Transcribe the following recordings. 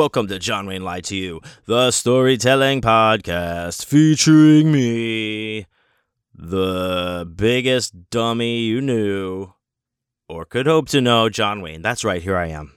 Welcome to John Wayne Lied to You, the storytelling podcast featuring me, the biggest dummy you knew or could hope to know, John Wayne. That's right, here I am.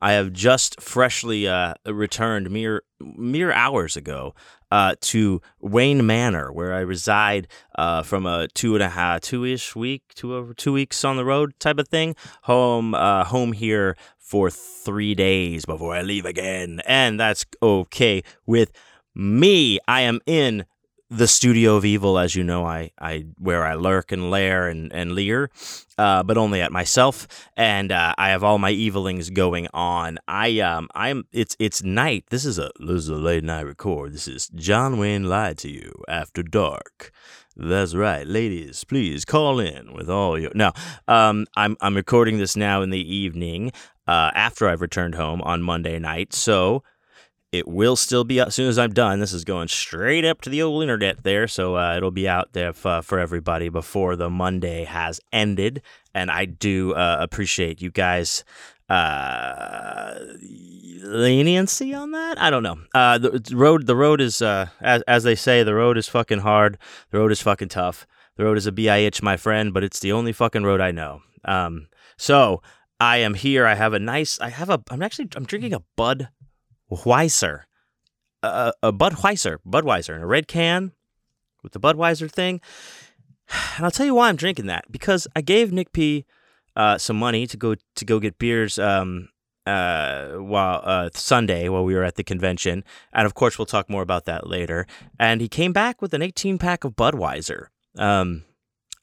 I have just freshly uh, returned mere mere hours ago uh, to Wayne Manor, where I reside uh, from a two and a half, two ish week, two over two weeks on the road type of thing. Home, uh, home here for three days before I leave again, and that's okay with me. I am in the studio of evil, as you know, I, I where I lurk and lair and and leer, uh, but only at myself, and uh, I have all my evilings going on. I um I'm it's it's night. This is a this is a late night record. This is John Wayne lied to you after dark. That's right, ladies. Please call in with all your. No, um, I'm I'm recording this now in the evening, uh, after I've returned home on Monday night. So it will still be up as soon as I'm done. This is going straight up to the old internet there, so uh, it'll be out there f- uh, for everybody before the Monday has ended. And I do uh, appreciate you guys' uh, leniency on that. I don't know. Uh, the road, the road is uh, as as they say, the road is fucking hard. The road is fucking tough. The road is a bitch, my friend, but it's the only fucking road I know. Um, so I am here. I have a nice. I have a. I'm actually. I'm drinking a Bud Weiser, a, a Budweiser, Budweiser in a red can with the Budweiser thing. And I'll tell you why I'm drinking that because I gave Nick P uh, some money to go to go get beers um, uh, while uh, Sunday while we were at the convention, and of course we'll talk more about that later. And he came back with an 18 pack of Budweiser. Um,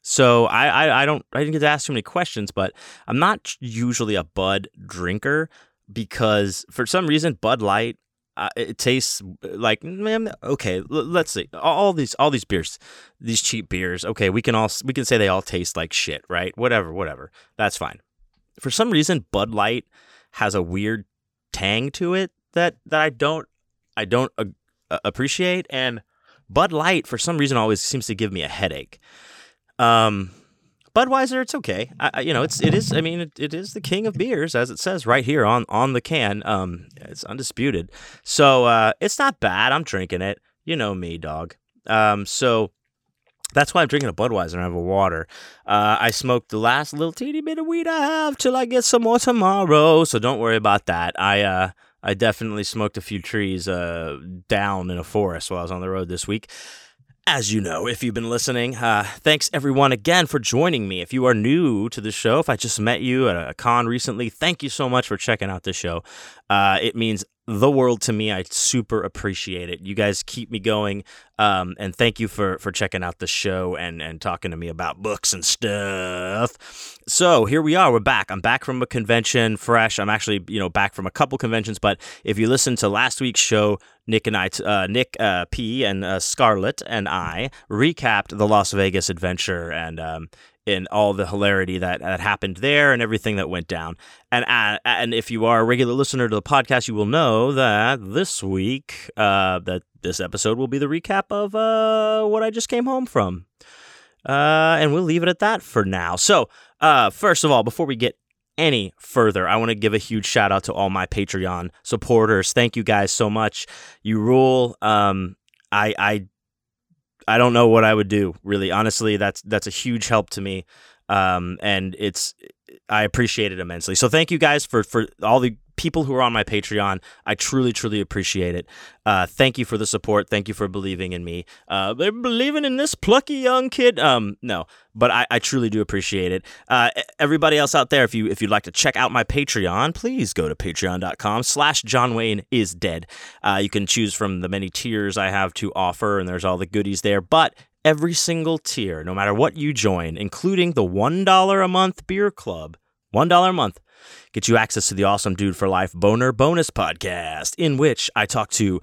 so I, I I don't I didn't get to ask too many questions, but I'm not usually a Bud drinker because for some reason Bud Light uh, it tastes like man okay l- let's see all these all these beers these cheap beers okay we can all we can say they all taste like shit right? Whatever whatever. That's fine. For some reason Bud Light has a weird tang to it that that I don't I don't uh, appreciate and Bud Light for some reason always seems to give me a headache. Um Budweiser, it's okay. I, you know, it's it is. I mean, it, it is the king of beers, as it says right here on on the can. Um, it's undisputed. So uh, it's not bad. I'm drinking it. You know me, dog. Um, so that's why I'm drinking a Budweiser and I have a water. Uh, I smoked the last little teeny bit of weed I have till I get some more tomorrow. So don't worry about that. I uh, I definitely smoked a few trees uh, down in a forest while I was on the road this week as you know, if you've been listening, uh, thanks everyone again for joining me. If you are new to the show, if I just met you at a con recently, thank you so much for checking out the show. Uh, it means the world to me. I super appreciate it. You guys keep me going, um, and thank you for for checking out the show and and talking to me about books and stuff. So here we are. We're back. I'm back from a convention, fresh. I'm actually you know back from a couple conventions. But if you listen to last week's show, Nick and I, uh, Nick uh, P and uh, Scarlett and I recapped the Las Vegas adventure and um, in all the hilarity that, that happened there and everything that went down. And uh, and if you are a regular listener to the podcast, you will know that this week, uh, that this episode will be the recap of uh, what I just came home from. Uh, and we'll leave it at that for now. So, uh, first of all, before we get any further, I want to give a huge shout out to all my Patreon supporters. Thank you guys so much. You rule. Um, I I I don't know what I would do. Really, honestly, that's that's a huge help to me, um, and it's I appreciate it immensely. So thank you guys for for all the people who are on my Patreon. I truly, truly appreciate it. Uh, thank you for the support. Thank you for believing in me. Uh, believing in this plucky young kid. Um, no, but I, I truly do appreciate it. Uh, everybody else out there, if you if you'd like to check out my Patreon, please go to patreon.com slash John Wayne is dead. Uh, you can choose from the many tiers I have to offer, and there's all the goodies there. But every single tier, no matter what you join, including the $1 a month beer club, $1 a month get you access to the Awesome Dude for Life Boner Bonus podcast, in which I talk to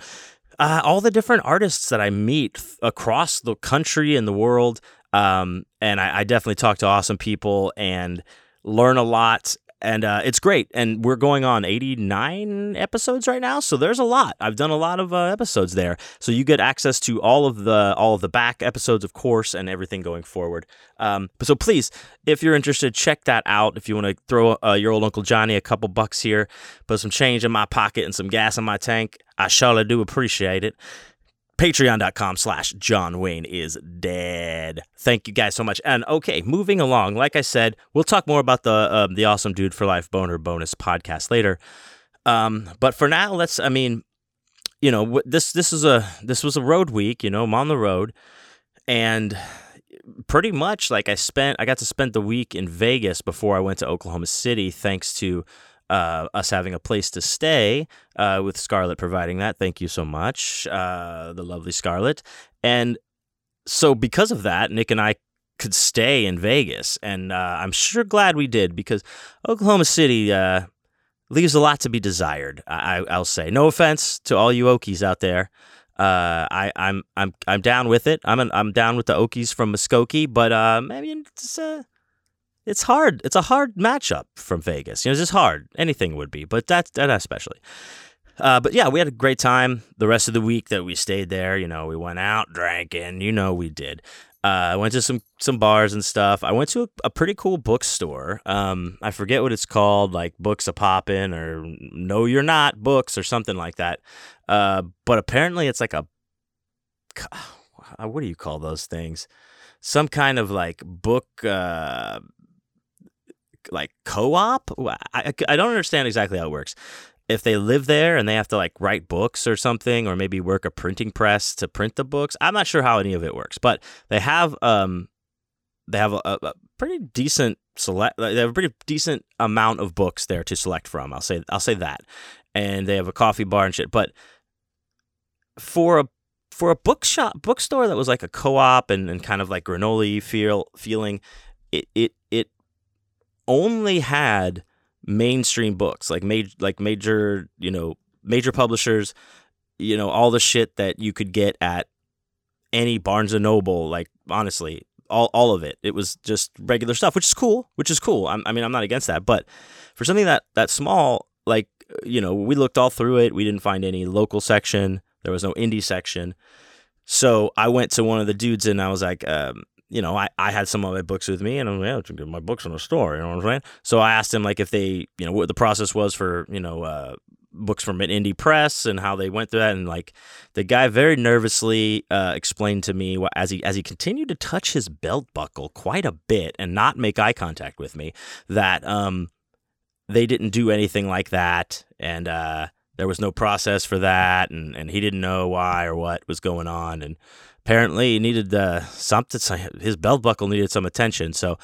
uh, all the different artists that I meet across the country and the world. Um, and I, I, definitely talk to awesome people and learn a lot. And uh, it's great. And we're going on 89 episodes right now, so there's a lot. I've done a lot of uh, episodes there, so you get access to all of the all of the back episodes, of course, and everything going forward. Um, so please, if you're interested, check that out. If you want to throw uh, your old Uncle Johnny a couple bucks here, put some change in my pocket and some gas in my tank, I surely do appreciate it patreon.com slash john wayne is dead. Thank you guys so much. And okay moving along. Like i said we'll talk more about the uh, the awesome dude for life boner bonus podcast later. Um, but for now let's i mean you know this this is a this was a road week you know i'm on the road. And pretty much like i spent i got to spend the week in vegas before i went to oklahoma city thanks to uh, us having a place to stay uh, with Scarlett providing that. Thank you so much, uh, the lovely Scarlett. And so, because of that, Nick and I could stay in Vegas, and uh, I'm sure glad we did because Oklahoma City uh, leaves a lot to be desired. I, will say, no offense to all you Okies out there. Uh, I, I'm I'm I'm down with it. I'm an, I'm down with the Okies from Muskogee, but uh, I mean, it's, it's hard. It's a hard matchup from Vegas. You know, it's just hard. Anything would be, but that that especially. Uh, but yeah, we had a great time the rest of the week that we stayed there. You know, we went out drinking. You know, we did. Uh, I went to some some bars and stuff. I went to a, a pretty cool bookstore. Um, I forget what it's called, like Books a Poppin' or No You're Not Books or something like that. Uh, but apparently, it's like a what do you call those things? Some kind of like book uh, like co-op. I, I don't understand exactly how it works. If they live there and they have to like write books or something, or maybe work a printing press to print the books, I'm not sure how any of it works. But they have um, they have a, a pretty decent select. They have a pretty decent amount of books there to select from. I'll say I'll say that, and they have a coffee bar and shit. But for a for a bookshop bookstore that was like a co-op and, and kind of like granola feel feeling, it it it only had mainstream books like major like major you know major publishers you know all the shit that you could get at any Barnes and Noble like honestly all all of it. It was just regular stuff which is cool which is cool. I'm, I mean I'm not against that but for something that that small like you know we looked all through it. We didn't find any local section. There was no indie section. So I went to one of the dudes and I was like um, you know, I, I had some of my books with me and I'm yeah, my books in the store, you know what I'm saying? So I asked him like if they, you know, what the process was for, you know, uh, books from an indie press and how they went through that and like the guy very nervously uh, explained to me what, as he as he continued to touch his belt buckle quite a bit and not make eye contact with me that um they didn't do anything like that and uh there was no process for that and and he didn't know why or what was going on and apparently he needed uh, something. His belt buckle needed some attention. So,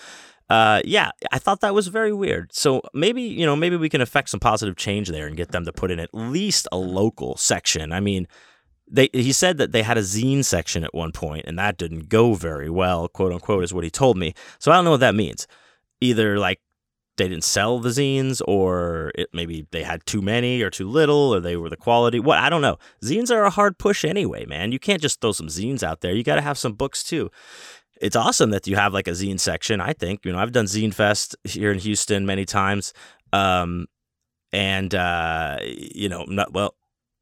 uh, yeah, I thought that was very weird. So maybe you know maybe we can affect some positive change there and get them to put in at least a local section. I mean, they he said that they had a zine section at one point and that didn't go very well, quote unquote, is what he told me. So I don't know what that means. Either like they didn't sell the zines or it, maybe they had too many or too little or they were the quality what i don't know. Zines are a hard push anyway man. You can't just throw some zines out there. You got to have some books too. It's awesome that you have like a zine section i think. You know i've done zine fest here in houston many times um, and uh, you know not well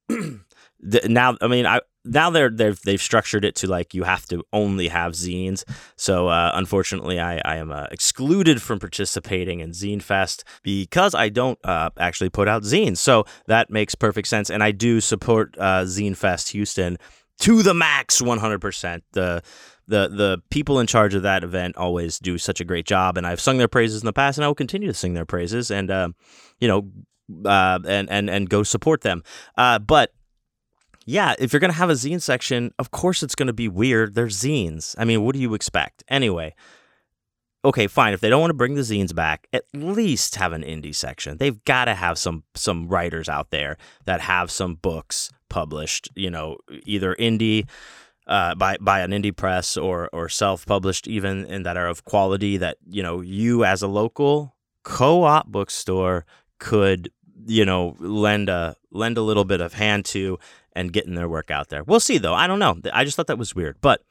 now i mean i now they're they've they've structured it to like you have to only have zines. So uh, unfortunately, I I am uh, excluded from participating in Zine Fest because I don't uh, actually put out zines. So that makes perfect sense, and I do support uh, Zine Fest Houston to the max, one hundred percent. The the the people in charge of that event always do such a great job, and I've sung their praises in the past, and I will continue to sing their praises, and uh, you know, uh, and and and go support them. But yeah, if you're going to have a zine section, of course it's going to be weird. They're zines. I mean, what do you expect? Anyway, okay, fine. If they don't want to bring the zines back, at least have an indie section. They've got to have some some writers out there that have some books published, you know, either indie uh, by by an indie press or or self published even and that are of quality that, you know, you as a local co-op bookstore could you know lend a lend a little bit of hand to and getting their work out there. We'll see though. I don't know. I just thought that was weird. But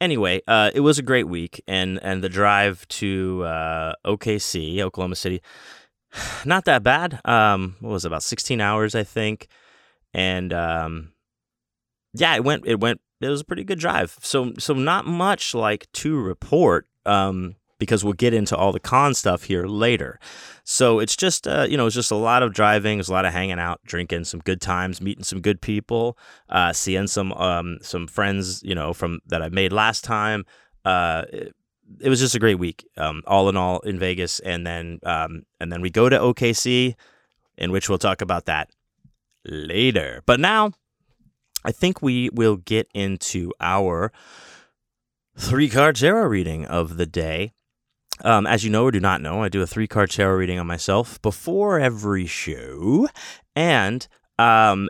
anyway, uh, it was a great week, and and the drive to uh, OKC, Oklahoma City. not that bad. Um, what was it, about 16 hours, I think, and um, yeah, it went. It went. It was a pretty good drive. So so not much like to report. Um, because we'll get into all the con stuff here later. So it's just, uh, you know, it's just a lot of driving, it's a lot of hanging out, drinking, some good times, meeting some good people, uh, seeing some um, some friends, you know, from that I made last time. Uh, it, it was just a great week, um, all in all, in Vegas, and then um, and then we go to OKC, in which we'll talk about that later. But now, I think we will get into our three card tarot reading of the day. Um, as you know or do not know, I do a three card tarot reading on myself before every show, and um,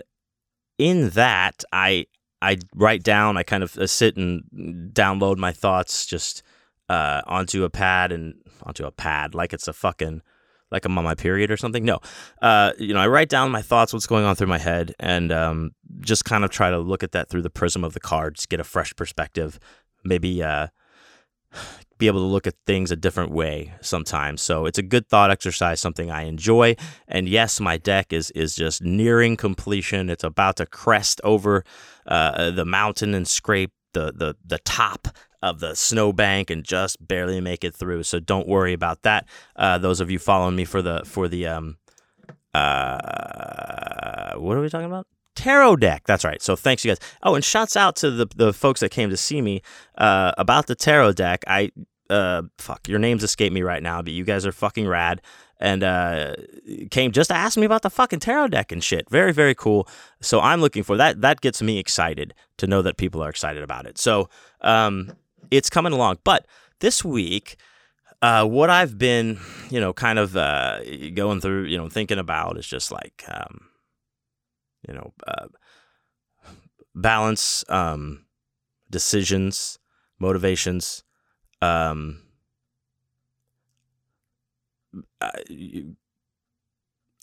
in that I I write down, I kind of uh, sit and download my thoughts just uh, onto a pad and onto a pad like it's a fucking like I'm on my period or something. No, uh, you know, I write down my thoughts, what's going on through my head, and um, just kind of try to look at that through the prism of the cards, get a fresh perspective, maybe uh, be able to look at things a different way sometimes. So it's a good thought exercise, something I enjoy. And yes, my deck is is just nearing completion. It's about to crest over uh, the mountain and scrape the the the top of the snowbank and just barely make it through. So don't worry about that. Uh, those of you following me for the for the um uh what are we talking about? Tarot deck. That's right. So thanks you guys. Oh, and shouts out to the the folks that came to see me uh, about the tarot deck. I uh fuck your names escape me right now, but you guys are fucking rad. And uh, came just to ask me about the fucking tarot deck and shit. Very, very cool. So I'm looking for that. That gets me excited to know that people are excited about it. So um, it's coming along. But this week, uh, what I've been, you know, kind of uh, going through, you know, thinking about is just like, um, you know, uh, balance, um, decisions, motivations. Um, I,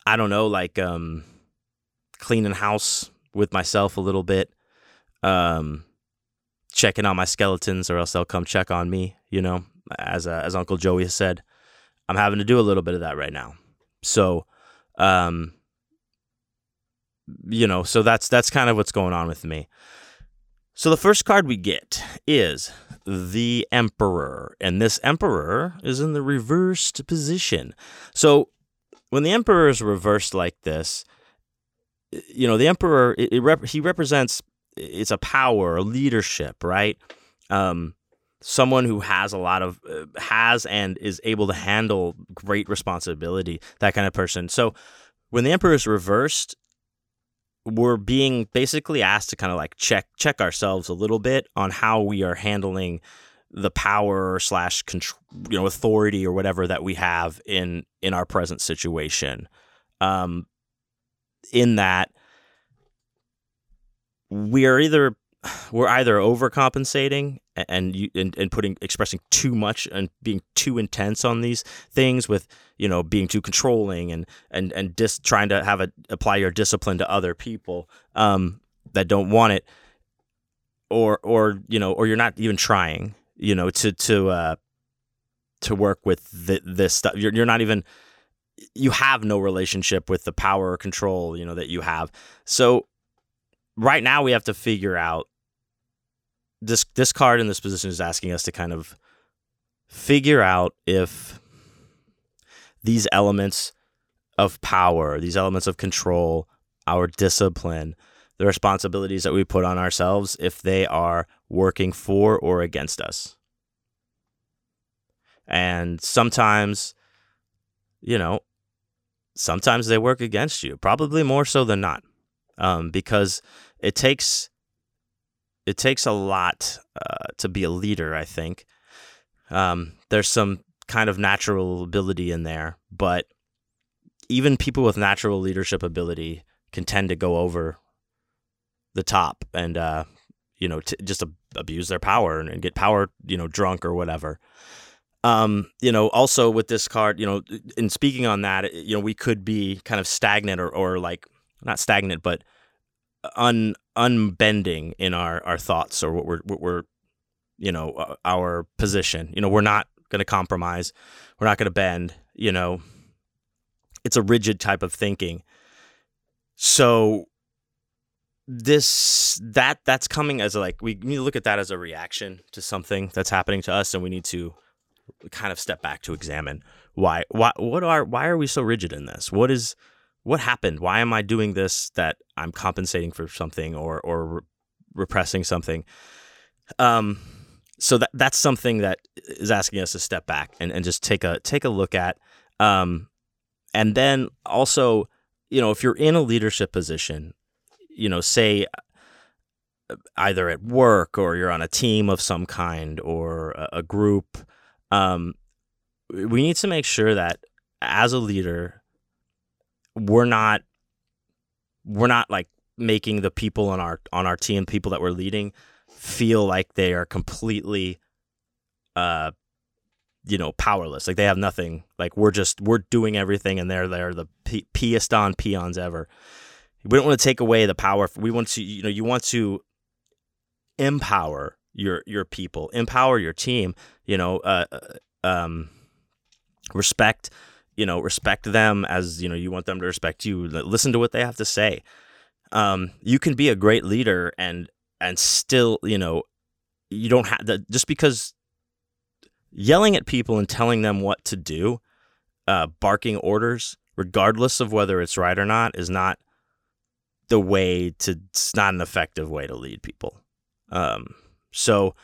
I don't know, like um, cleaning house with myself a little bit, um, checking on my skeletons, or else they'll come check on me. You know, as uh, as Uncle Joey has said, I'm having to do a little bit of that right now. So, um, you know, so that's that's kind of what's going on with me. So the first card we get is the Emperor, and this Emperor is in the reversed position. So when the Emperor is reversed like this, you know, the Emperor it, it rep- he represents it's a power, a leadership, right? Um, someone who has a lot of uh, has and is able to handle great responsibility, that kind of person. So when the Emperor is reversed, we're being basically asked to kind of like check check ourselves a little bit on how we are handling the power slash control, you know, authority or whatever that we have in in our present situation. Um, in that we are either we're either overcompensating and you and, and putting expressing too much and being too intense on these things with you know being too controlling and and and trying to have a apply your discipline to other people um, that don't want it or or you know or you're not even trying you know to to uh, to work with the, this stuff. You're you're not even you have no relationship with the power or control you know that you have. So right now we have to figure out this this card in this position is asking us to kind of figure out if these elements of power, these elements of control, our discipline, the responsibilities that we put on ourselves, if they are working for or against us. And sometimes, you know, sometimes they work against you, probably more so than not, um, because it takes it takes a lot uh, to be a leader. I think um, there's some kind of natural ability in there, but even people with natural leadership ability can tend to go over the top and uh, you know t- just abuse their power and, and, get power you know drunk or whatever. Um, you know, also with this card, you know, in speaking on that, you know, we could be kind of stagnant or, or like not stagnant, but un unbending in our our thoughts or what we're what we're you know uh, our position. You know, we're not going to compromise. We're not going to bend. You know, it's a rigid type of thinking. So this that that's coming as like we need to look at that as a reaction to something that's happening to us and we need to kind of step back to examine why why what are why are we so rigid in this what is what happened? Why am i doing this that i'm compensating for something or or re- repressing something? Um so that that's something that is asking us to step back and, and just take a take a look at. Um and then also you know if you're in a leadership position you know, say uh, either at work or you're on a team of some kind or a, a group, um, we need to make sure that as a leader, we're not we're not like making the people on our on our team, people that we're leading, feel like they are completely uh you know powerless like they have nothing like we're just we're doing everything and they're they're the p- on peons ever we don't want to take away the power. We want to, you know, you want to empower your your people, empower your team. You know, uh, uh, um, respect. You know, respect them as you know you want them to respect you. Listen to what they have to say. Um, you can be a great leader and and still, you know, you don't have that just because yelling at people and telling them what to do, uh, barking orders, regardless of whether it's right or not, is not the way to it's not an effective way to lead people. Um, so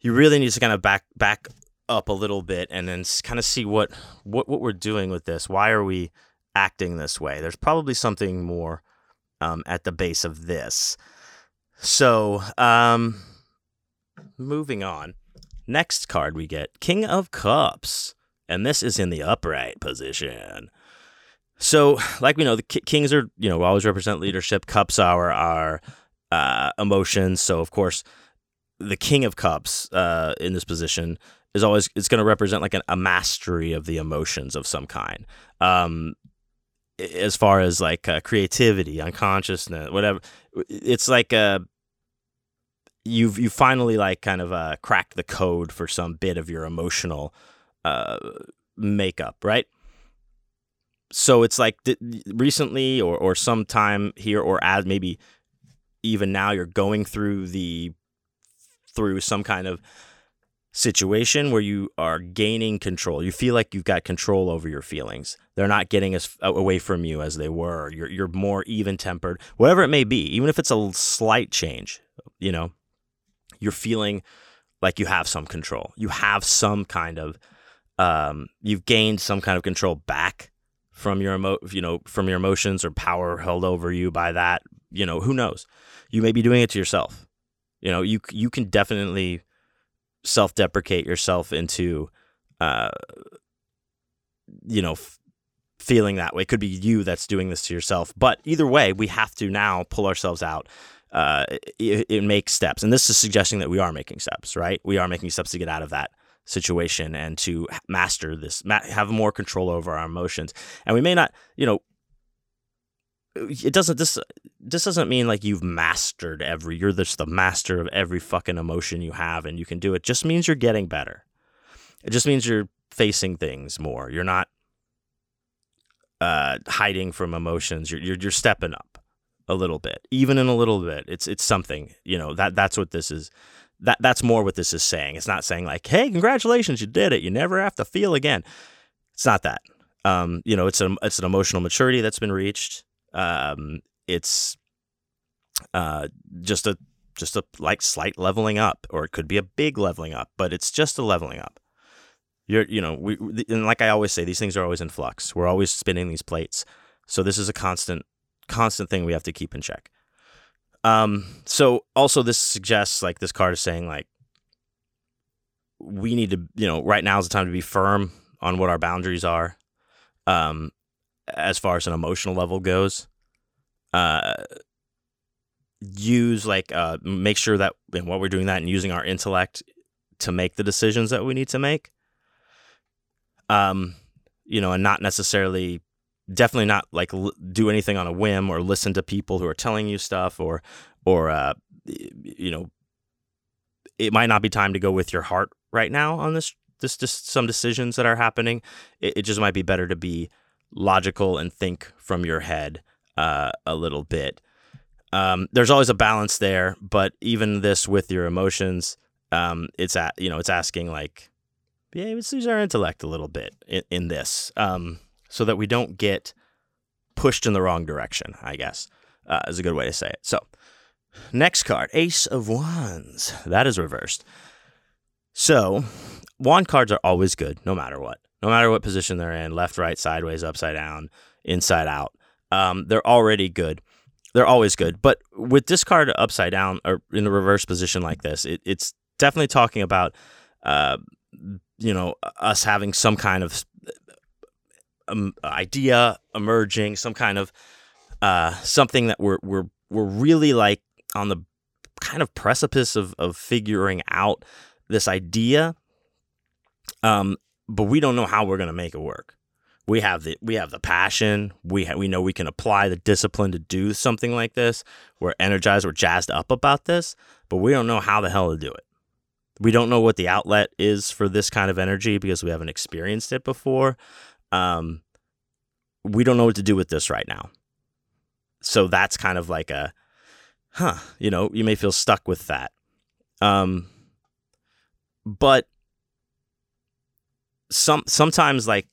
you really need to kind of back back up a little bit and then kind of see what what what we're doing with this. Why are we acting this way? There's probably something more um, at the base of this. So, um, moving on. Next card we get King of Cups, and this is in the upright position. So, like we know, the kings are you know always represent leadership. Cups are our uh, emotions. So, of course, the king of cups uh, in this position is always it's going to represent like an, a mastery of the emotions of some kind. Um, as far as like uh, creativity, unconsciousness, whatever, it's like a uh, you've you finally like kind of uh, cracked the code for some bit of your emotional uh, makeup, right? so it's like th- recently or or sometime here or as maybe even now you're going through the through some kind of situation where you are gaining control. You feel like you've got control over your feelings. They're not getting as away from you as they were. You're you're more even tempered, whatever it may be. Even if it's a slight change, you know, you're feeling like you have some control. You have some kind of um, you've gained some kind of control back from your emo- you know from your emotions or power held over you by that you know who knows you may be doing it to yourself you know you you can definitely self-deprecate yourself into uh you know f- feeling that way. It could be you that's doing this to yourself. But either way we have to now pull ourselves out uh it, it makes steps. And this is suggesting that we are making steps right? We are making steps to get out of that situation and to master this, have more control over our emotions. And we may not, you know, it doesn't this this doesn't mean like you've mastered every you're just the master of every fucking emotion you have and you can do it. just means you're getting better it just means you're facing things more you're not uh, hiding from emotions you're, you're you're stepping up a little bit even in a little bit it's it's something you know that that's what this is that that's more what this is saying. It's not saying like, "Hey, congratulations, you did it. You never have to feel again." It's not that. Um, you know, it's an it's an emotional maturity that's been reached. Um, it's uh, just a just a like slight leveling up, or it could be a big leveling up, but it's just a leveling up. You're, you know, we and like I always say, these things are always in flux. We're always spinning these plates, so this is a constant, constant thing we have to keep in check. Um, so also this suggests like this card is saying like we need to, you know, right now is the time to be firm on what our boundaries are. Um, as far as an emotional level goes. Uh, use like uh make sure that what we're doing that and using our intellect to make the decisions that we need to make. Um, you know, and not necessarily definitely not like l- do anything on a whim or listen to people who are telling you stuff or or uh, you know it might not be time to go with your heart right now on this this just some decisions that are happening it, it just might be better to be logical and think from your head uh, a little bit. Um, there's always a balance there, but even this with your emotions, um, it's at you know it's asking like, yeah, let's use our intellect a little bit in, in this, um, so that we don't get pushed in the wrong direction. I guess uh, is a good way to say it. So, next card, Ace of Wands, that is reversed. So, wand cards are always good, no matter what, no matter what position they're in, left, right, sideways, upside down, inside out. Um, they're already good they're always good. But with discard upside down or in a reverse position like this, it, it's definitely talking about, uh, you know, us having some kind of um, idea emerging, some kind of uh, something that we're we're we're really like on the kind of precipice of of figuring out this idea. Um, but we don't know how we're gonna make it work we have the we have the passion. We ha- we know we can apply the discipline to do something like this. We're energized. We're jazzed up about this, but we don't know how the hell to do it. We don't know what the outlet is for this kind of energy because we haven't experienced it before. Um, we don't know what to do with this right now. So that's kind of like a, huh? You know, you may feel stuck with that. Um, but some sometimes like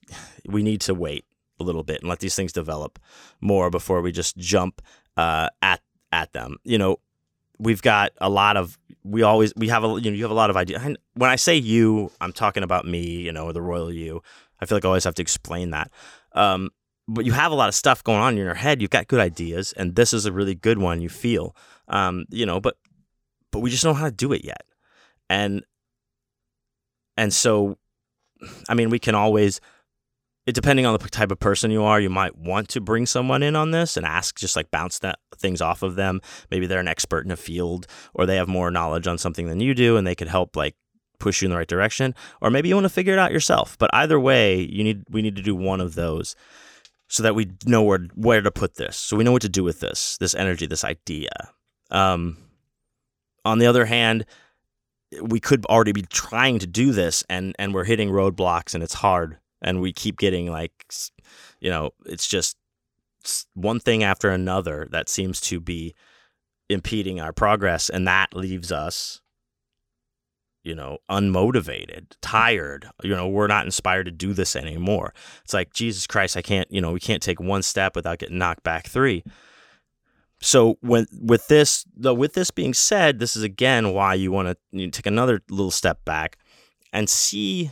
we need to wait a little bit and let these things develop more before we just jump uh, at at them. You know, we've got a lot of we always we have a you know you have a lot of ideas. When I say you, I'm talking about me. You know, the royal you. I feel like I always have to explain that. Um, but you have a lot of stuff going on in your head. You've got good ideas, and this is a really good one. You feel, um, you know, but but we just don't know how to do it yet, and and so I mean, we can always, depending on the type of person you are, you might want to bring someone in on this and ask, just like bounce that things off of them. Maybe they're an expert in a field or they have more knowledge on something than you do and they could help like push you in the right direction. Or maybe you want to figure it out yourself. But either way, you need we need to do one of those so that we know where where to put this. So we know what to do with this, this energy, this idea. Um, on the other hand, we could already be trying to do this and and we're hitting roadblocks and it's hard and we keep getting like you know it's just one thing after another that seems to be impeding our progress and that leaves us you know unmotivated tired. You know we're not inspired to do this anymore. It's like jesus christ i can't you know we can't take one step without getting knocked back three so when with this though with this being said this is again why you want to you take another little step back and see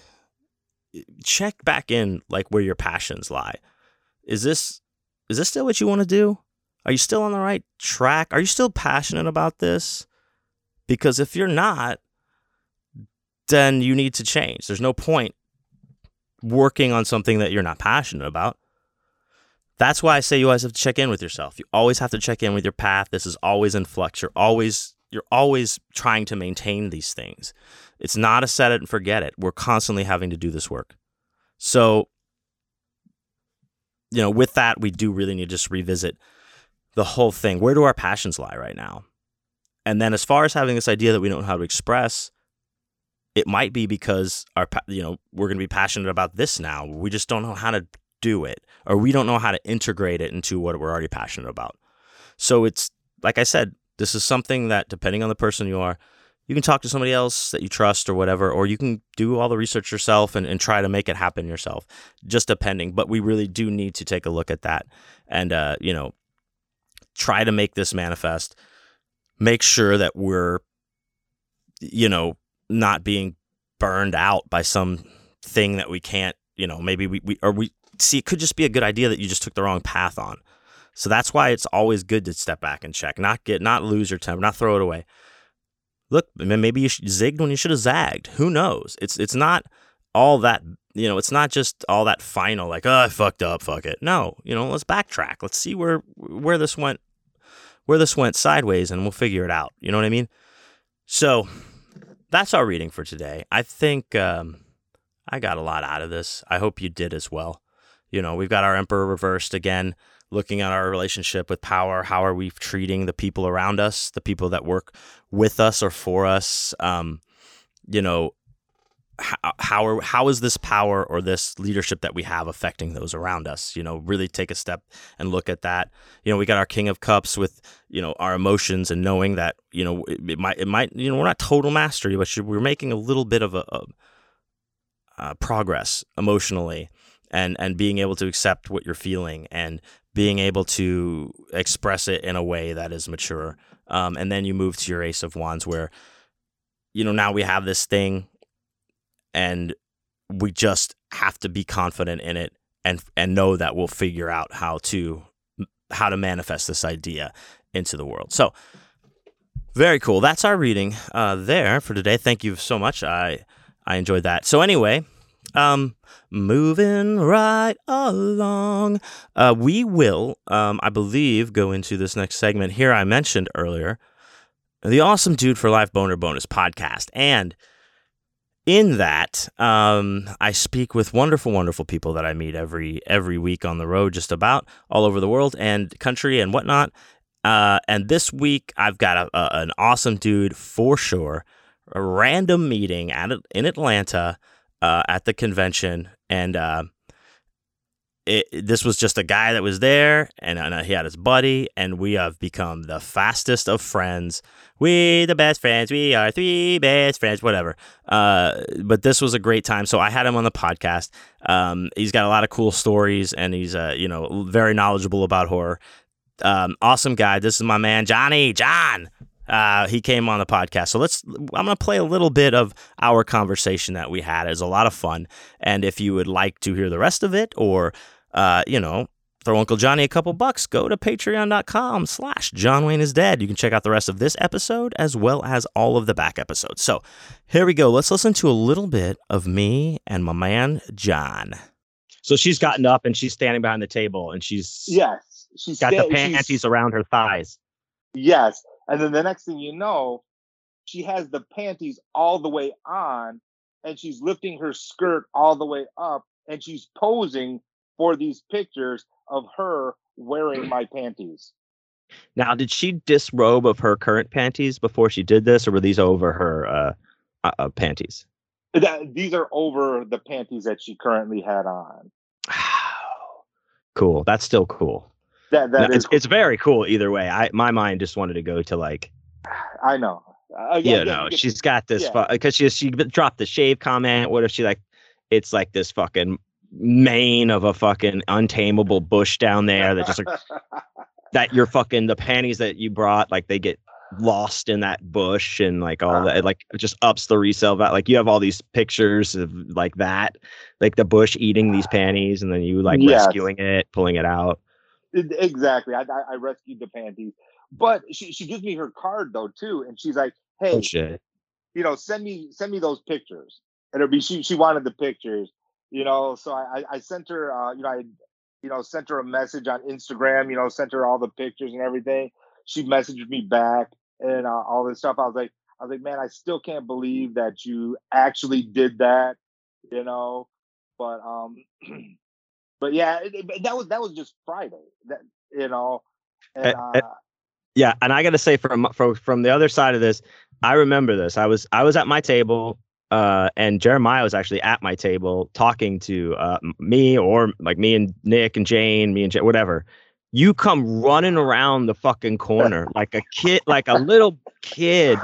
check back in like where your passions lie. Is this is this still what you want to do? Are you still on the right track? Are you still passionate about this? Because if you're not then you need to change. There's no point working on something that you're not passionate about that's why I say you always have to check in with yourself. You always have to check in with your path. This is always in flux. You're always you're always trying to maintain these things. It's not a set it and forget it. We're constantly having to do this work. So, you know, with that, we do really need to just revisit the whole thing. Where do our passions lie right now? And then, as far as having this idea that we don't know how to express, it might be because our, you know, we're going to be passionate about this now. We just don't know how to do it or we don't know how to integrate it into what we're already passionate about. So it's like I said, this is something that depending on the person you are, you can talk to somebody else that you trust or whatever, or you can do all the research yourself and, and try to make it happen yourself, just depending. But we really do need to take a look at that and, uh, you know, try to make this manifest. Make sure that we're, you know, not being burned out by some thing that we can't, you know, maybe we, we or we see, it could just be a good idea that you just took the wrong path on. So that's why it's always good to step back and check, not get, not lose your temper, not throw it away. Look, maybe you zigged when you should have zagged. Who knows? It's it's not all that you know. It's not just all that final like oh I fucked up, fuck it. No, you know, let's backtrack. Let's see where where this went, where this went sideways, and we'll figure it out. You know what I mean? So that's our reading for today. I think um, I got a lot out of this. I hope you did as well you know, we've got our emperor reversed again, looking at our relationship with power. How are we treating the people around us, the people that work with us or for us? Um, you know, how how, are, how is this power or this leadership that we have affecting those around us? You know, really take a step and look at that. You know, we got our King of Cups with you know our emotions and knowing that you know it, it might it might you know we're not total mastery, but we're making a little bit of a, a, a progress emotionally and and being able to accept what you're feeling and being able to express it in a way that is mature. Um, and then you move to your Ace of Wands where you know now we have this thing and we just have to be confident in it and and know that we'll figure out how to how to manifest this idea into the world. So very cool. That's our reading uh, there for today. Thank you so much. I I enjoyed that. So anyway, um, moving right along, uh, we will, um, I believe, go into this next segment here. I mentioned earlier the awesome dude for life boner bonus podcast and in that, um, I speak with wonderful, wonderful people that I meet every every week on the road, just about all over the world and country and whatnot. Uh, and this week, I've got a, a, an awesome dude for sure. A random meeting at in Atlanta uh, at the convention, and uh, it, this was just a guy that was there, and, and uh, he had his buddy, and we have become the fastest of friends. We the best friends. We are three best friends. Whatever. Uh, but this was a great time. So I had him on the podcast. Um, he's got a lot of cool stories, and he's uh, you know very knowledgeable about horror. Um, awesome guy. This is my man Johnny John. Uh, he came on the podcast. So let's. I'm gonna play a little bit of our conversation that we had. It's a lot of fun, and if you would like to hear the rest of it, or uh, you know, throw Uncle Johnny a couple bucks, go to patreon.com slash John Wayne is dead. You can check out the rest of this episode as well as all of the back episodes. So here we go. Let's listen to a little bit of me and my man John. So she's gotten up and she's standing behind the table and she's yes, she's got sta- the panties around her thighs. Yes. And then the next thing you know, she has the panties all the way on and she's lifting her skirt all the way up and she's posing for these pictures of her wearing my panties. Now, did she disrobe of her current panties before she did this, or were these over her uh, uh, panties? That, these are over the panties that she currently had on. cool. That's still cool. That, that no, it's, cool. it's very cool either way. I my mind just wanted to go to like. I know. Uh, yeah, you know, she's got this because yeah. she she dropped the shave comment. What if she like? It's like this fucking mane of a fucking untamable bush down there that just like that you're fucking the panties that you brought like they get lost in that bush and like all that it like just ups the resale value like you have all these pictures of like that like the bush eating these panties and then you like yes. rescuing it pulling it out exactly I, I rescued the panties. But she, she gives me her card though too and she's like hey oh, you know send me send me those pictures. And it'll be she she wanted the pictures you know so i i sent her uh, you know i you know sent her a message on instagram you know sent her all the pictures and everything. She messaged me back and uh, all this stuff. I was like i was like man i still can't believe that you actually did that you know? But um but yeah it, it, that was that was just friday that you know and, uh, yeah and i gotta say from from from the other side of this i remember this i was i was at my table uh, and Jeremiah was actually at my table talking to uh, me or like me and Nick and Jane, me and Jay, whatever. You come running around the fucking corner like a kid, like a little kid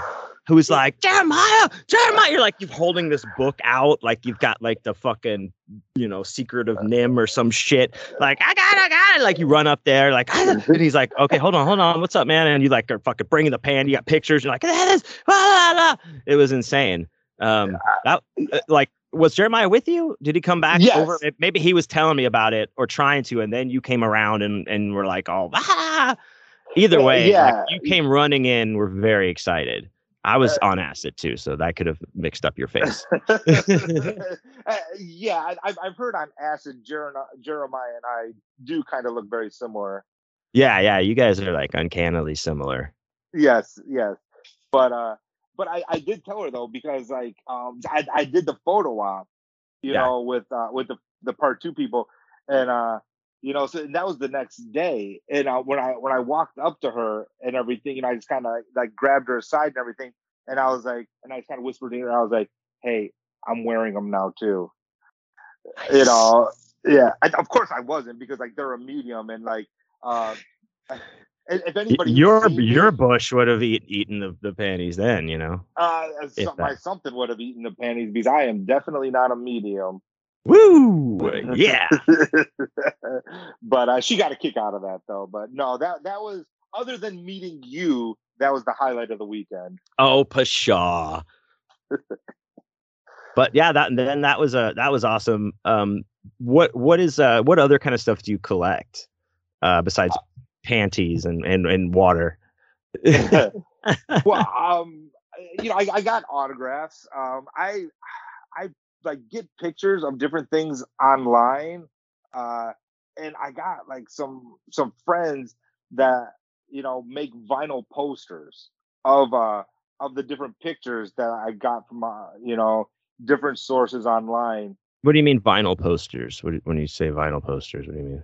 who's like, Jeremiah, Jeremiah. You're like, you're holding this book out, like you've got like the fucking, you know, secret of NIMH or some shit. Like, I got it, I got it. Like you run up there, like, and he's like, okay, hold on, hold on. What's up, man? And you like are fucking bringing the pan. You got pictures. You're like, that is, blah, blah, blah. it was insane. Um, that uh, like was Jeremiah with you? Did he come back yes. over? Maybe he was telling me about it or trying to, and then you came around and and were like, oh, ah. Either way, yeah, like, you came running in. We're very excited. I was uh, on acid too, so that could have mixed up your face. uh, yeah, I, have heard on acid, Jer- Jeremiah and I do kind of look very similar. Yeah, yeah, you guys are like uncannily similar. Yes, yes, but uh, but I, I did tell her though because like um I, I did the photo op, you yeah. know, with uh with the the part two people, and uh you know so that was the next day, and uh, when I when I walked up to her and everything, and I just kind of like grabbed her aside and everything, and I was like, and I kind of whispered to her, I was like, hey, I'm wearing them now too. You know, yeah. I, of course I wasn't because like they're a medium and like uh if anybody your your bush would have eat, eaten the, the panties then, you know. Uh, some, my something would have eaten the panties because I am definitely not a medium. Woo! Yeah. but uh, she got a kick out of that though. But no, that that was other than meeting you, that was the highlight of the weekend. Oh, pshaw. but yeah, that then that was a that was awesome. Um, what what is uh what other kind of stuff do you collect uh besides panties and and, and water? well, um, you know, I, I got autographs. Um, I I like get pictures of different things online. Uh, and I got like some some friends that you know make vinyl posters of uh of the different pictures that I got from uh, you know different sources online. What do you mean vinyl posters? What, when you say vinyl posters, what do you mean?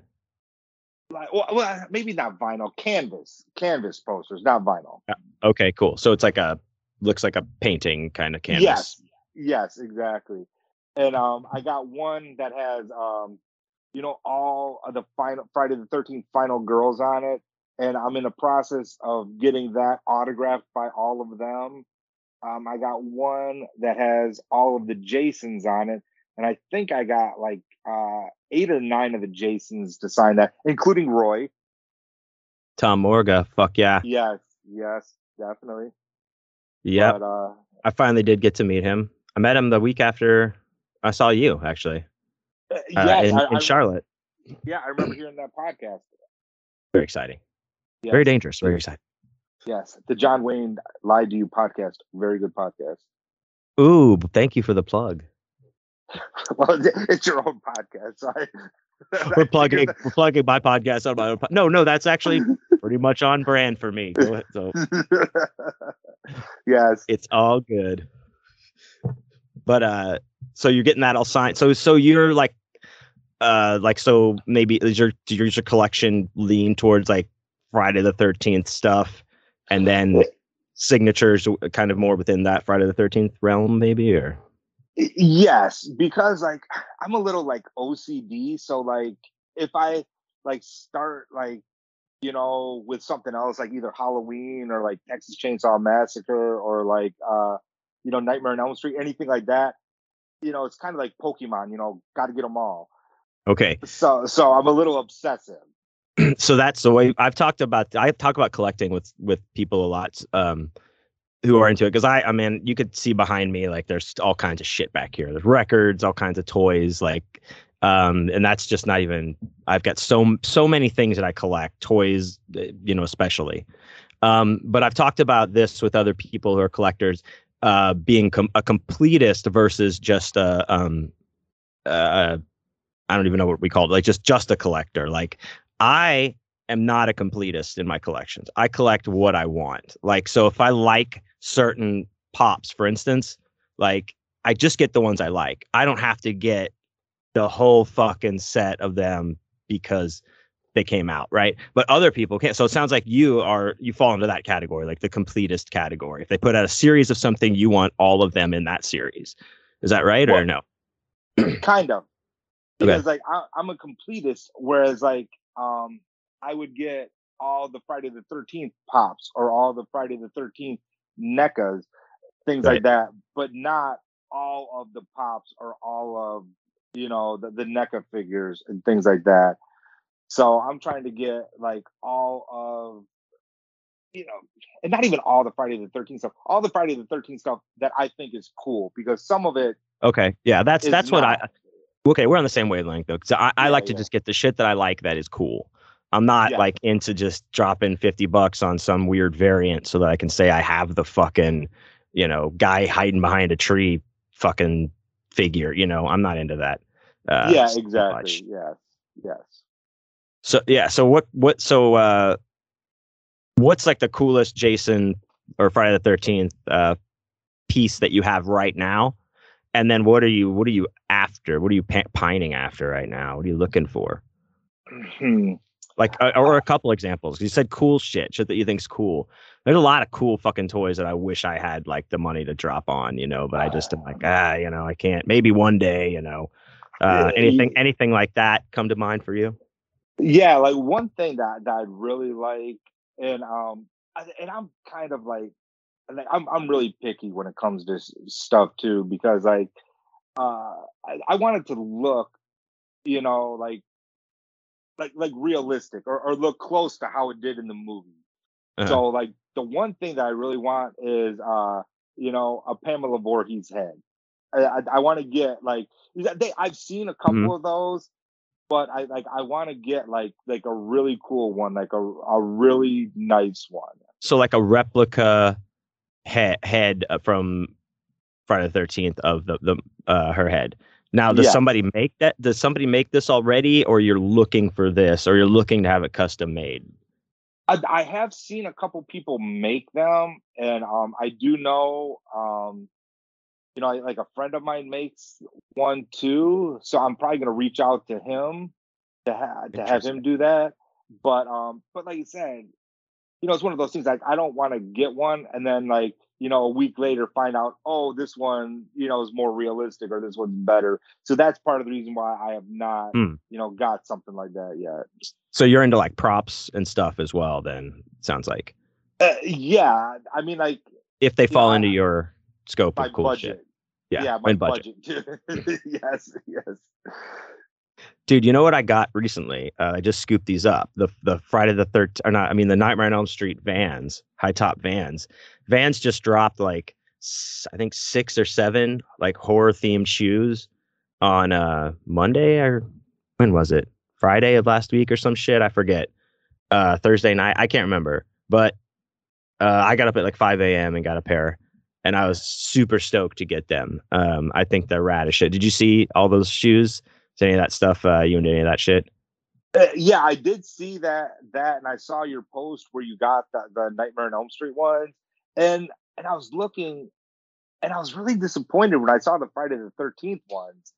Like, well, well, maybe not vinyl, canvas, canvas posters, not vinyl. Yeah. Okay, cool. So it's like a looks like a painting kind of canvas. Yes, yes, exactly. And um, I got one that has um, you know, all of the final Friday the Thirteenth final girls on it, and I'm in the process of getting that autographed by all of them. Um, I got one that has all of the Jasons on it, and I think I got like uh, eight or nine of the Jasons to sign that, including Roy. Tom Morga, fuck yeah. Yes, yes, definitely. Yeah. Uh, I finally did get to meet him. I met him the week after I saw you, actually. Uh, yes, in, I, in I, Charlotte. Yeah, I remember hearing that podcast. Very exciting. Yes. Very dangerous. Very exciting. Yes, the John Wayne Lied to You podcast. Very good podcast. Ooh, thank you for the plug. well, it's your own podcast. So I, we're plugging we're plugging my podcast on my own. Po- no, no, that's actually pretty much on brand for me. So yes, it's all good. But uh, so you're getting that all signed. So so you're like, uh, like so maybe is your does your collection lean towards like Friday the Thirteenth stuff, and then signatures kind of more within that Friday the Thirteenth realm, maybe or yes because like i'm a little like ocd so like if i like start like you know with something else like either halloween or like texas chainsaw massacre or like uh you know nightmare on elm street anything like that you know it's kind of like pokemon you know got to get them all okay so so i'm a little obsessive so that's the way I've talked about. I talk about collecting with with people a lot um, who are into it because I, I mean, you could see behind me like there's all kinds of shit back here. There's records, all kinds of toys, like, um, and that's just not even. I've got so so many things that I collect, toys, eh, you know, especially. Um, but I've talked about this with other people who are collectors, uh, being com- a completist versus just a um, uh, I don't even know what we call it, like just just a collector. Like I am not a completist in my collections. I collect what I want. Like, so if I like certain pops, for instance, like I just get the ones I like. I don't have to get the whole fucking set of them because they came out, right? But other people can't. So it sounds like you are you fall into that category, like the completist category. If they put out a series of something, you want all of them in that series. Is that right well, or no? kind of. Because okay. like I, I'm a completist, whereas like um, I would get all the Friday the 13th pops or all the Friday the 13th NECAs, things right. like that, but not all of the pops or all of, you know, the, the NECA figures and things like that. So I'm trying to get like all of, you know, and not even all the Friday the 13th stuff, all the Friday the 13th stuff that I think is cool because some of it. Okay. Yeah. That's, that's not. what I, Okay, we're on the same wavelength though, because I, I like to yeah. just get the shit that I like that is cool. I'm not yeah. like into just dropping 50 bucks on some weird variant so that I can say I have the fucking, you know, guy hiding behind a tree fucking figure. You know, I'm not into that. Uh, yeah, exactly. Yes. Yes. So yeah, so what what so uh what's like the coolest Jason or Friday the thirteenth uh piece that you have right now? and then what are you what are you after what are you pining after right now what are you looking for hmm. like uh, or a couple examples. You said cool shit, shit that you think's cool. There's a lot of cool fucking toys that I wish I had like the money to drop on, you know, but I just am like, ah, you know, I can't. Maybe one day, you know. Uh, anything anything like that come to mind for you? Yeah, like one thing that that I really like, and um, and I'm kind of like, like I'm I'm really picky when it comes to stuff too because like, uh, I, I wanted to look, you know, like, like like realistic or or look close to how it did in the movie. Uh-huh. So like the one thing that I really want is uh, you know, a Pamela Voorhees head. I I, I want to get like they I've seen a couple mm-hmm. of those, but I like I want to get like like a really cool one, like a a really nice one. So like a replica head head uh, from Friday the Thirteenth of the the uh, her head. Now, does yeah. somebody make that? Does somebody make this already, or you're looking for this, or you're looking to have it custom made? I, I have seen a couple people make them, and um, I do know, um, you know, like a friend of mine makes one too. So I'm probably gonna reach out to him to have to have him do that. But um, but like you said, you know, it's one of those things like I don't want to get one and then like you know a week later find out oh this one you know is more realistic or this one's better. So that's part of the reason why I have not hmm. you know got something like that yet. So you're into like props and stuff as well. Then sounds like. Uh, yeah, I mean like if they fall know, into your scope of cool budget. shit. Yeah, yeah, my budget. budget. yes, yes. Dude, you know what I got recently? Uh, I just scooped these up. The the Friday the third or not? I mean the Nightmare on Elm Street Vans, high top Vans. Vans just dropped like I think six or seven like horror themed shoes on uh Monday or when was it? Friday of last week or some shit. I forget. Uh, Thursday night. I can't remember. But uh, I got up at like 5 a.m. and got a pair, and I was super stoked to get them. Um, I think they're rad as shit. Did you see all those shoes? Is any of that stuff uh, you into any of that shit? Uh, yeah, I did see that that, and I saw your post where you got the, the Nightmare on Elm Street ones, and and I was looking, and I was really disappointed when I saw the Friday the Thirteenth ones.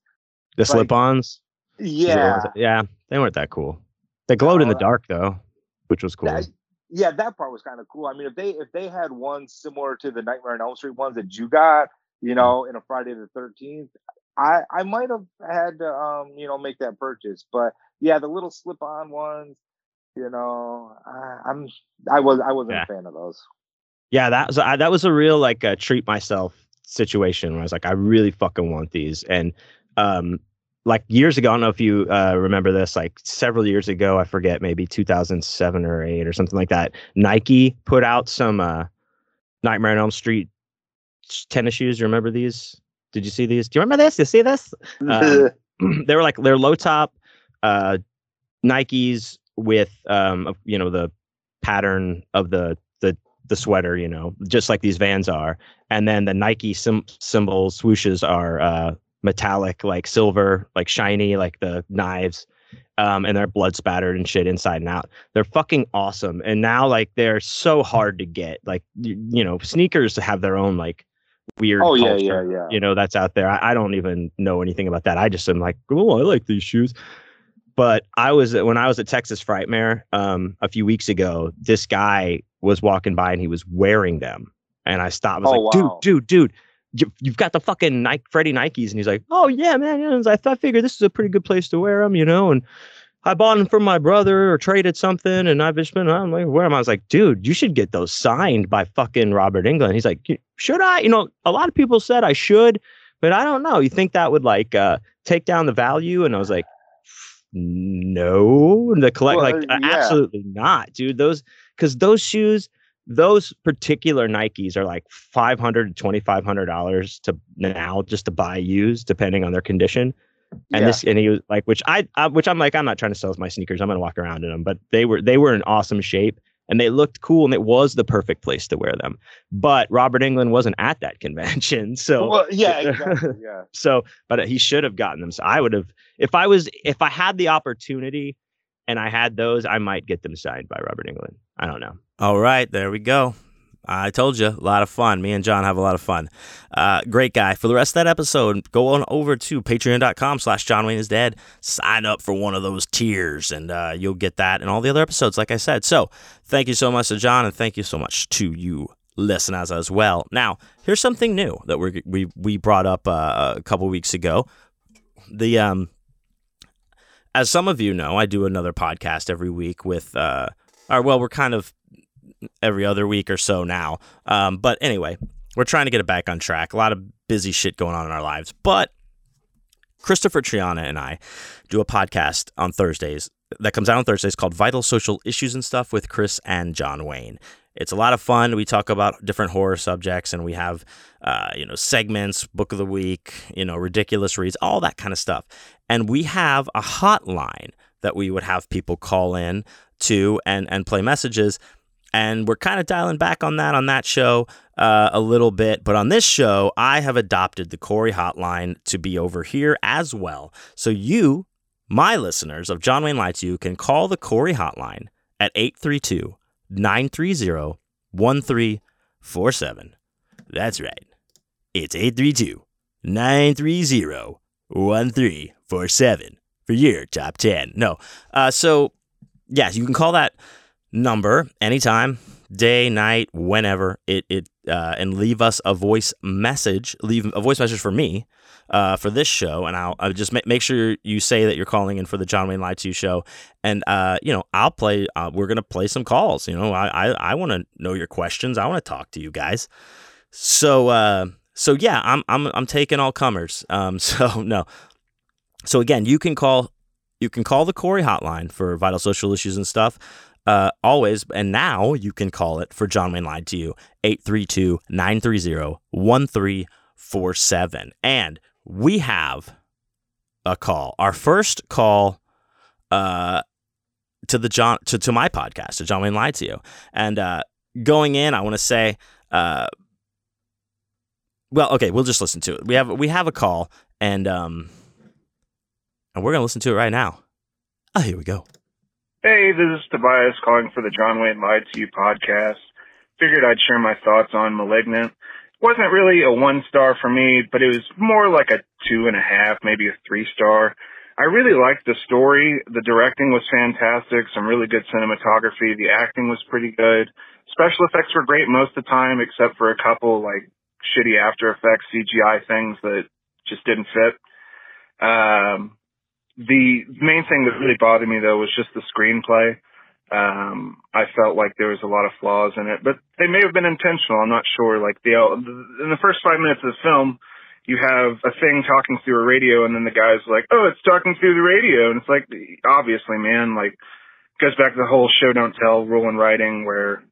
The like, slip-ons. Yeah, yeah, they weren't that cool. They glowed uh, in the uh, dark though, which was cool. That, yeah, that part was kind of cool. I mean, if they if they had one similar to the Nightmare on Elm Street ones that you got, you know, in a Friday the Thirteenth, I I might have had to um you know make that purchase, but yeah, the little slip on ones, you know, I, am I was I wasn't yeah. a fan of those. Yeah, that was I, that was a real like uh, treat myself situation where I was like, I really fucking want these, and um like years ago, I don't know if you uh, remember this, like several years ago, I forget, maybe 2007 or eight or something like that. Nike put out some uh, Nightmare on Elm Street tennis shoes. You remember these? Did you see these? Do you remember this? You see this? Um, they were like they're low top uh, Nikes with um, you know the pattern of the the the sweater, you know, just like these Vans are, and then the Nike sim- symbols swooshes are uh, metallic, like silver, like shiny, like the knives. Um, and they're blood spattered and shit inside and out. They're fucking awesome. And now, like, they're so hard to get. Like, you, you know, sneakers have their own like weird oh, culture, yeah, yeah, yeah. you know, that's out there. I, I, don't even know anything about that. I just am like, oh, I like these shoes. But I was when I was at Texas Frightmare um, a few weeks ago, this guy was walking by and he was wearing them. And I stopped. I was oh, like, wow. dude, dude, dude, you, have got the fucking Nike, Freddy Nikes. And he's like, oh, yeah, man. Yeah. I, I figured this is a pretty good place to wear them, you know? And I bought them from my brother or traded something, and I've just been, I'm like, where am I? I was like, dude, you should get those signed by fucking Robert Englund. He's like, should I? You know, a lot of people said I should, but I don't know. You think that would like uh, take down the value? And I was like, no, the collect, well, like, uh, yeah. absolutely not, dude. Those, because those shoes, those particular Nikes are like five hundred to twenty five hundred dollars to now just to buy used, depending on their condition. And yeah. this, and he was like, which I, I, which I'm like, I'm not trying to sell my sneakers. I'm gonna walk around in them, but they were, they were in awesome shape and they looked cool and it was the perfect place to wear them. But Robert Englund wasn't at that convention, so well, yeah, exactly, yeah. so, but he should have gotten them. So I would have, if I was, if I had the opportunity, and I had those, I might get them signed by Robert Englund. I don't know. All right, there we go. I told you, a lot of fun. Me and John have a lot of fun. Uh, great guy. For the rest of that episode, go on over to patreon.com slash John Wayne is dead. Sign up for one of those tiers, and uh, you'll get that and all the other episodes, like I said. So thank you so much to John, and thank you so much to you listeners as well. Now, here's something new that we we we brought up uh, a couple weeks ago. The um, as some of you know, I do another podcast every week with uh, or well, we're kind of every other week or so now. Um, but anyway, we're trying to get it back on track. A lot of busy shit going on in our lives, but Christopher Triana and I do a podcast on Thursdays that comes out on Thursdays called Vital Social Issues and Stuff with Chris and John Wayne. It's a lot of fun. We talk about different horror subjects, and we have, uh, you know, segments, book of the week, you know, ridiculous reads, all that kind of stuff. And we have a hotline that we would have people call in to and and play messages. And we're kind of dialing back on that on that show uh, a little bit. But on this show, I have adopted the Corey hotline to be over here as well. So you, my listeners of John Wayne Lied to You, can call the Corey hotline at 832 930 1347. That's right. It's 832 930 1347 for your top 10. No. Uh, so, yes, you can call that number anytime, day, night, whenever it, it uh, and leave us a voice message. Leave a voice message for me uh, for this show, and I'll, I'll just ma- make sure you say that you're calling in for the John Wayne Lied to You show, and uh, you know I'll play. Uh, we're gonna play some calls. You know, I I, I want to know your questions. I want to talk to you guys. So uh, so yeah, I'm I'm I'm taking all comers. Um, so no. So again, you can call you can call the Corey hotline for vital social issues and stuff. Uh, always, and now you can call it for John Wayne Lied to You, 832 930 1347. And we have a call. Our first call uh, to the John to, to my podcast, to John Wayne Lied to You. And uh, going in, I want to say, uh, well, okay, we'll just listen to it. We have we have a call, and um, and we're gonna listen to it right now. Oh, here we go. Hey, this is Tobias calling for the John Wayne Lied to You podcast. Figured I'd share my thoughts on Malignant. Wasn't really a one star for me, but it was more like a two and a half, maybe a three star. I really liked the story. The directing was fantastic. Some really good cinematography. The acting was pretty good. Special effects were great most of the time, except for a couple like shitty After Effects CGI things that just didn't fit. Um, the main thing that really bothered me though was just the screenplay. Um, I felt like there was a lot of flaws in it, but they may have been intentional. I'm not sure. Like the in the first five minutes of the film, you have a thing talking through a radio, and then the guy's like, "Oh, it's talking through the radio," and it's like, obviously, man, like goes back to the whole show don't tell rule in writing, where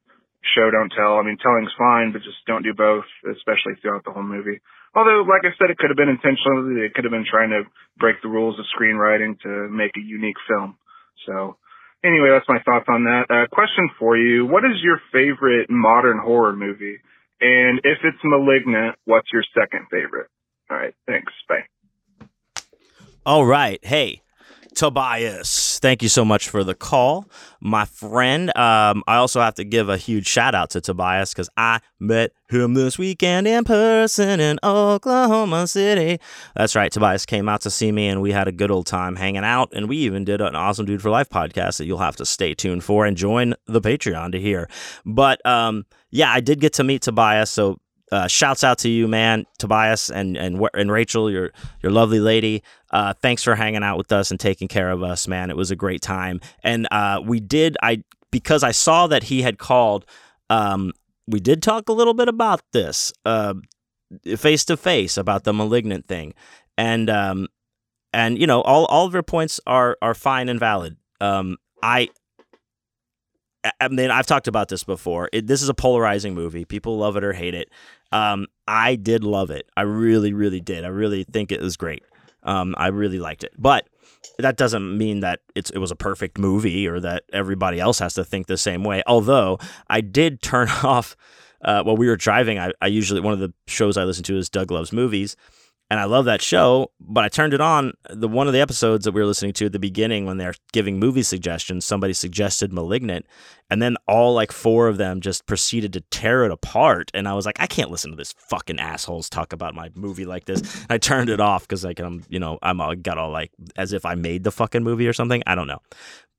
show don't tell. I mean, telling's fine, but just don't do both, especially throughout the whole movie. Although, like I said, it could have been intentional. It could have been trying to break the rules of screenwriting to make a unique film. So, anyway, that's my thoughts on that. Uh, question for you: What is your favorite modern horror movie? And if it's *Malignant*, what's your second favorite? All right, thanks. Bye. All right, hey. Tobias, thank you so much for the call, my friend. Um, I also have to give a huge shout out to Tobias because I met him this weekend in person in Oklahoma City. That's right, Tobias came out to see me and we had a good old time hanging out. And we even did an awesome Dude for Life podcast that you'll have to stay tuned for and join the Patreon to hear. But um, yeah, I did get to meet Tobias. So uh, shouts out to you, man, Tobias and and and Rachel, your your lovely lady. Uh, thanks for hanging out with us and taking care of us, man. It was a great time, and uh, we did. I because I saw that he had called. Um, we did talk a little bit about this face to face about the malignant thing, and um, and you know all all of your points are are fine and valid. Um, I I mean, I've talked about this before. It, this is a polarizing movie. People love it or hate it. Um, I did love it. I really, really did. I really think it was great. Um, I really liked it. But that doesn't mean that it's it was a perfect movie or that everybody else has to think the same way. Although I did turn off uh, while we were driving. I, I usually one of the shows I listen to is Doug Loves Movies, and I love that show, but I turned it on. The one of the episodes that we were listening to at the beginning when they're giving movie suggestions, somebody suggested Malignant, and then all like four of them just proceeded to tear it apart. And I was like, I can't listen to this fucking assholes talk about my movie like this. And I turned it off because like I'm, you know, I'm all, got all like as if I made the fucking movie or something. I don't know.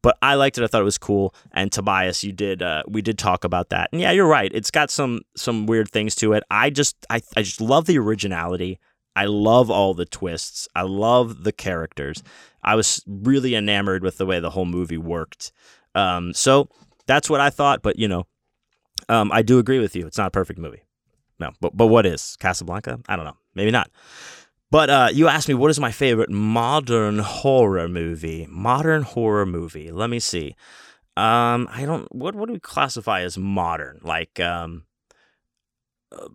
But I liked it. I thought it was cool. And Tobias, you did. Uh, we did talk about that. And yeah, you're right. It's got some some weird things to it. I just I I just love the originality. I love all the twists. I love the characters. I was really enamored with the way the whole movie worked. Um, so that's what I thought. But you know, um, I do agree with you. It's not a perfect movie. No, but but what is Casablanca? I don't know. Maybe not. But uh, you asked me what is my favorite modern horror movie? Modern horror movie. Let me see. Um, I don't. What what do we classify as modern? Like um, uh,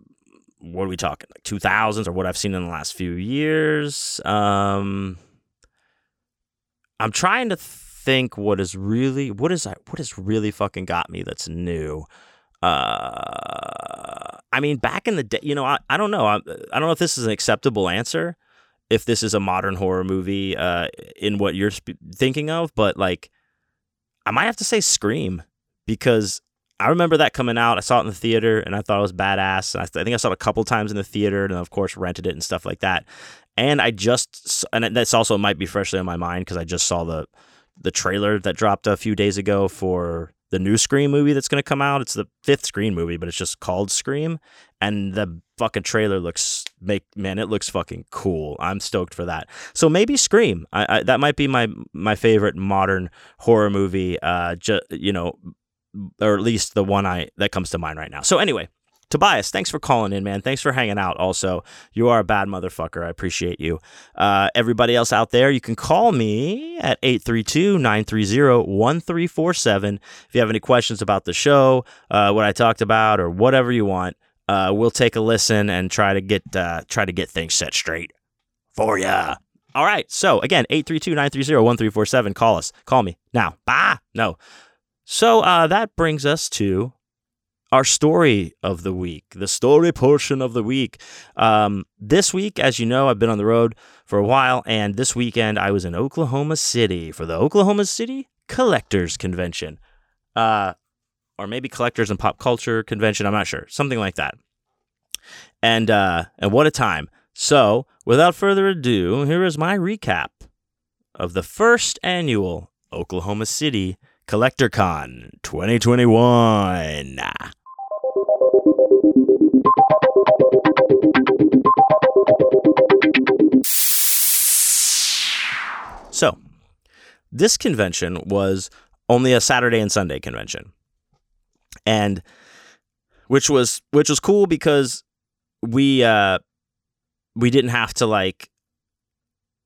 what are we talking like 2000s or what i've seen in the last few years? Um i'm trying to think what is really what is I, what has really fucking got me that's new. Uh i mean back in the day you know i, I don't know. I, I don't know if this is an acceptable answer if this is a modern horror movie uh in what you're sp- thinking of but like i might have to say scream because I remember that coming out. I saw it in the theater and I thought it was badass. I, think I saw it a couple times in the theater and of course rented it and stuff like that. And I just and that's also might be freshly on my mind because I just saw the the trailer that dropped a few days ago for the new Scream movie that's going to come out. It's the fifth Scream movie, but it's just called Scream, and the fucking trailer looks make man, it looks fucking cool. I'm stoked for that. So maybe Scream. I, I that might be my my favorite modern horror movie. Uh, ju- you know, or at least the one I that comes to mind right now. So anyway, Tobias, thanks for calling in, man. Thanks for hanging out. Also, you are a bad motherfucker. I appreciate you. Uh, everybody else out there, you can call me at 832-930-1347 if you have any questions about the show, uh, what I talked about, or whatever you want. Uh, we'll take a listen and try to get uh, try to get things set straight for ya. All right. So again, 832-930-1347. Call us. Call me now. Bah. No. So uh, that brings us to our story of the week, the story portion of the week. Um, this week, as you know, I've been on the road for a while, and this weekend I was in Oklahoma City for the Oklahoma City Collectors Convention, uh, or maybe Collectors and Pop Culture Convention. I'm not sure, something like that. And uh, and what a time! So, without further ado, here is my recap of the first annual Oklahoma City CollectorCon 2021. So, this convention was only a Saturday and Sunday convention. And which was which was cool because we uh we didn't have to like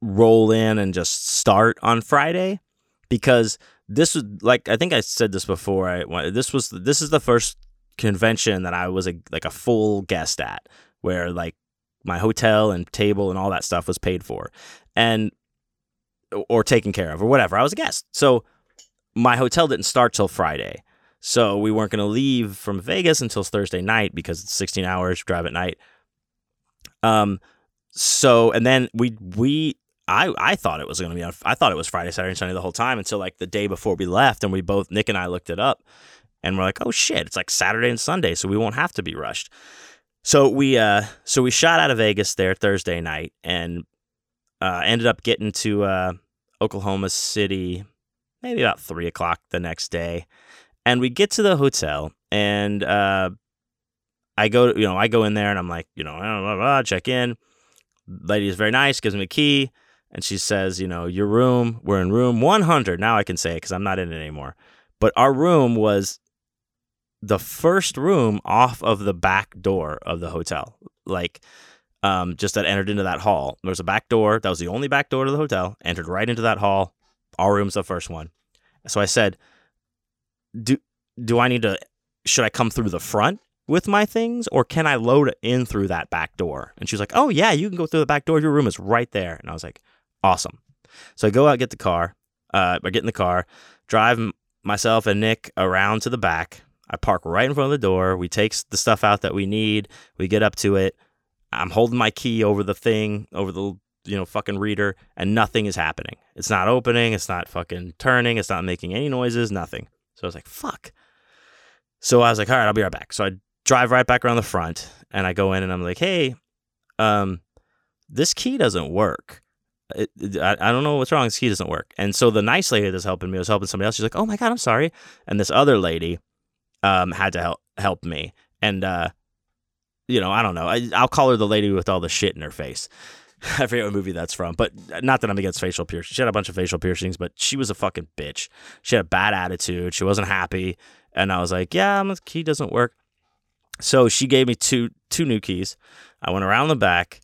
roll in and just start on Friday because this was like I think I said this before. I this was this is the first convention that I was a like a full guest at, where like my hotel and table and all that stuff was paid for, and or taken care of or whatever. I was a guest, so my hotel didn't start till Friday. So we weren't going to leave from Vegas until Thursday night because it's 16 hours drive at night. Um, so and then we we I, I thought it was going to be on, I thought it was Friday, Saturday, and Sunday the whole time until like the day before we left. And we both, Nick and I looked it up and we're like, oh shit, it's like Saturday and Sunday. So we won't have to be rushed. So we, uh, so we shot out of Vegas there Thursday night and, uh, ended up getting to, uh, Oklahoma City maybe about three o'clock the next day. And we get to the hotel and, uh, I go, you know, I go in there and I'm like, you know, blah, blah, blah, check in. Lady is very nice, gives me a key and she says, you know, your room, we're in room 100. Now I can say it because I'm not in it anymore. But our room was the first room off of the back door of the hotel. Like, um, just that entered into that hall. There was a back door. That was the only back door to the hotel. Entered right into that hall. Our room's the first one. So I said, do do I need to? Should I come through the front with my things, or can I load in through that back door? And she's like, Oh yeah, you can go through the back door. Your room is right there. And I was like, Awesome. So I go out, get the car, uh, I get in the car, drive myself and Nick around to the back. I park right in front of the door. We take the stuff out that we need. We get up to it. I'm holding my key over the thing, over the you know fucking reader, and nothing is happening. It's not opening. It's not fucking turning. It's not making any noises. Nothing. So I was like, fuck. So I was like, all right, I'll be right back. So I drive right back around the front, and I go in, and I'm like, hey, um, this key doesn't work. It, I, I don't know what's wrong. This key doesn't work. And so the nice lady that's helping me was helping somebody else. She's like, oh my god, I'm sorry. And this other lady, um, had to help help me. And uh, you know, I don't know. I, I'll call her the lady with all the shit in her face. I forget what movie that's from, but not that I'm against facial piercings. She had a bunch of facial piercings, but she was a fucking bitch. She had a bad attitude. She wasn't happy, and I was like, "Yeah, my key doesn't work." So she gave me two two new keys. I went around the back.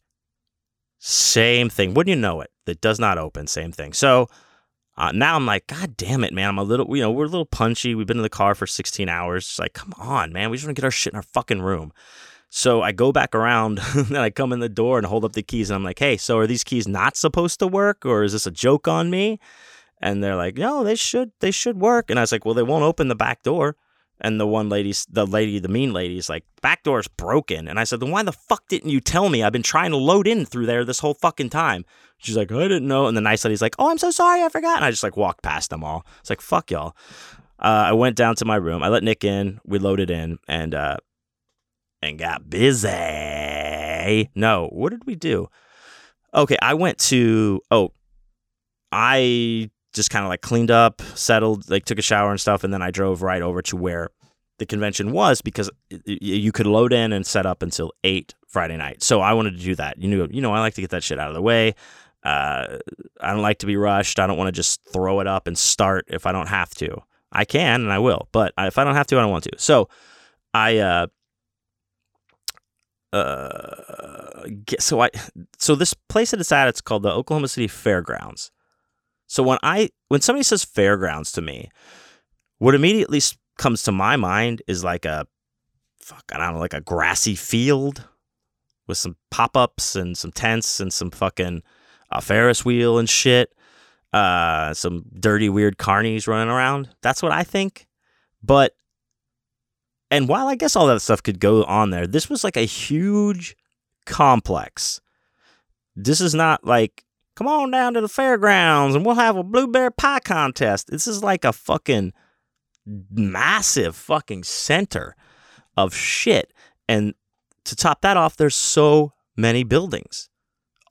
Same thing. Wouldn't you know it? That does not open. Same thing. So uh, now I'm like, God damn it, man. I'm a little, you know, we're a little punchy. We've been in the car for 16 hours. It's like, come on, man. We just want to get our shit in our fucking room. So I go back around and I come in the door and hold up the keys and I'm like, hey, so are these keys not supposed to work or is this a joke on me? And they're like, no, they should, they should work. And I was like, well, they won't open the back door. And the one lady, the lady, the mean lady is like, back door's broken. And I said, then why the fuck didn't you tell me? I've been trying to load in through there this whole fucking time. She's like, I didn't know. And the nice lady's like, oh, I'm so sorry. I forgot. And I just like walked past them all. It's like, fuck y'all. Uh, I went down to my room. I let Nick in. We loaded in and, uh, and got busy. No, what did we do? Okay, I went to, oh, I just kind of like cleaned up, settled, like took a shower and stuff, and then I drove right over to where the convention was because you could load in and set up until eight Friday night. So I wanted to do that. You know, you know, I like to get that shit out of the way. Uh, I don't like to be rushed. I don't want to just throw it up and start if I don't have to. I can and I will, but if I don't have to, I don't want to. So I uh, uh, so I so this place that it's at, it's called the Oklahoma City Fairgrounds. So when I when somebody says fairgrounds to me, what immediately comes to my mind is like a fuck I don't know like a grassy field with some pop ups and some tents and some fucking uh, Ferris wheel and shit, uh, some dirty weird carnies running around. That's what I think. But and while I guess all that stuff could go on there, this was like a huge complex. This is not like, come on down to the fairgrounds and we'll have a blueberry pie contest. This is like a fucking massive fucking center of shit. And to top that off, there's so many buildings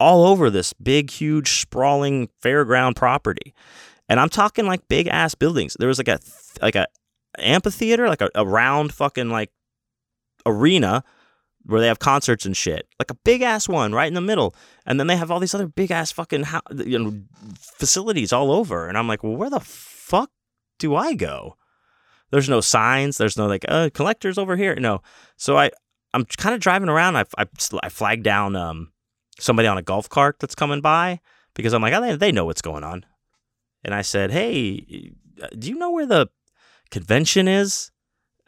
all over this big, huge, sprawling fairground property. And I'm talking like big ass buildings. There was like a like a amphitheater, like a, a round fucking like arena where they have concerts and shit, like a big ass one right in the middle, and then they have all these other big ass fucking ho- you know facilities all over, and I'm like, well, where the fuck do I go? There's no signs. There's no like, uh, collectors over here. No. So I, I'm kind of driving around. I, I, I flag down um somebody on a golf cart that's coming by because I'm like, oh, they, know what's going on, and I said, hey, do you know where the convention is,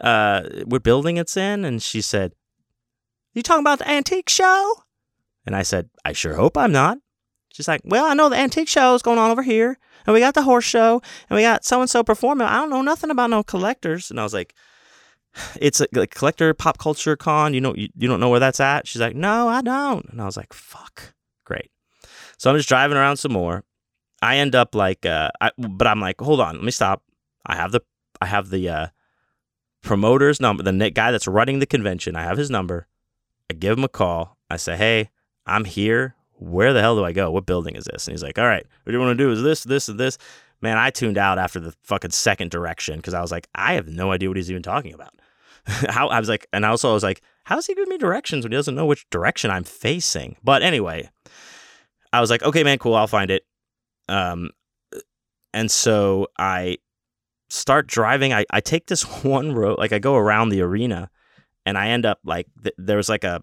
uh, what building it's in. And she said, You talking about the antique show? And I said, I sure hope I'm not. She's like, Well, I know the antique show is going on over here, and we got the horse show, and we got so and so performing. I don't know nothing about no collectors. And I was like, it's a like, collector pop culture con. You know, you, you don't know where that's at. She's like, no, I don't. And I was like, fuck, great. So I'm just driving around some more. I end up like, uh, I, but I'm like, hold on, let me stop. I have the I have the uh, promoter's number, the guy that's running the convention. I have his number. I give him a call. I say, hey, I'm here. Where the hell do I go? What building is this? And he's like, all right, what do you want to do is this, this, and this. Man, I tuned out after the fucking second direction because I was like, I have no idea what he's even talking about. How I was like, and I also I was like, how's he giving me directions when he doesn't know which direction I'm facing? But anyway, I was like, okay, man, cool, I'll find it. Um, and so I start driving, I, I take this one road, like I go around the arena and I end up like, th- there was like a,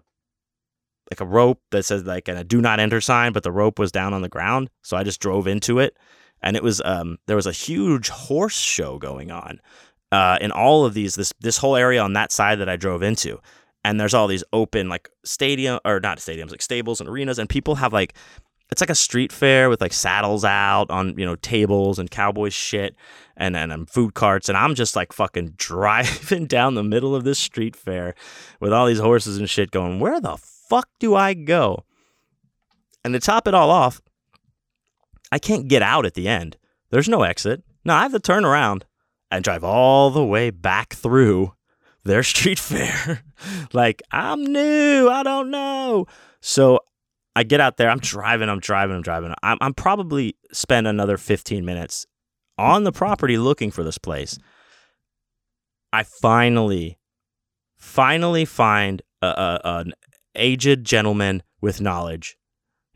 like a rope that says like a do not enter sign, but the rope was down on the ground. So I just drove into it and it was, um, there was a huge horse show going on, uh, in all of these, this, this whole area on that side that I drove into. And there's all these open like stadium or not stadiums, like stables and arenas and people have like it's like a street fair with like saddles out on you know tables and cowboy shit and and, and food carts and I'm just like fucking driving down the middle of this street fair with all these horses and shit going where the fuck do I go? And to top it all off, I can't get out at the end. There's no exit. No, I have to turn around and drive all the way back through their street fair. like, I'm new. I don't know. So I get out there. I'm driving. I'm driving. I'm driving. I'm, I'm probably spend another 15 minutes on the property looking for this place. I finally, finally find a, a, an aged gentleman with knowledge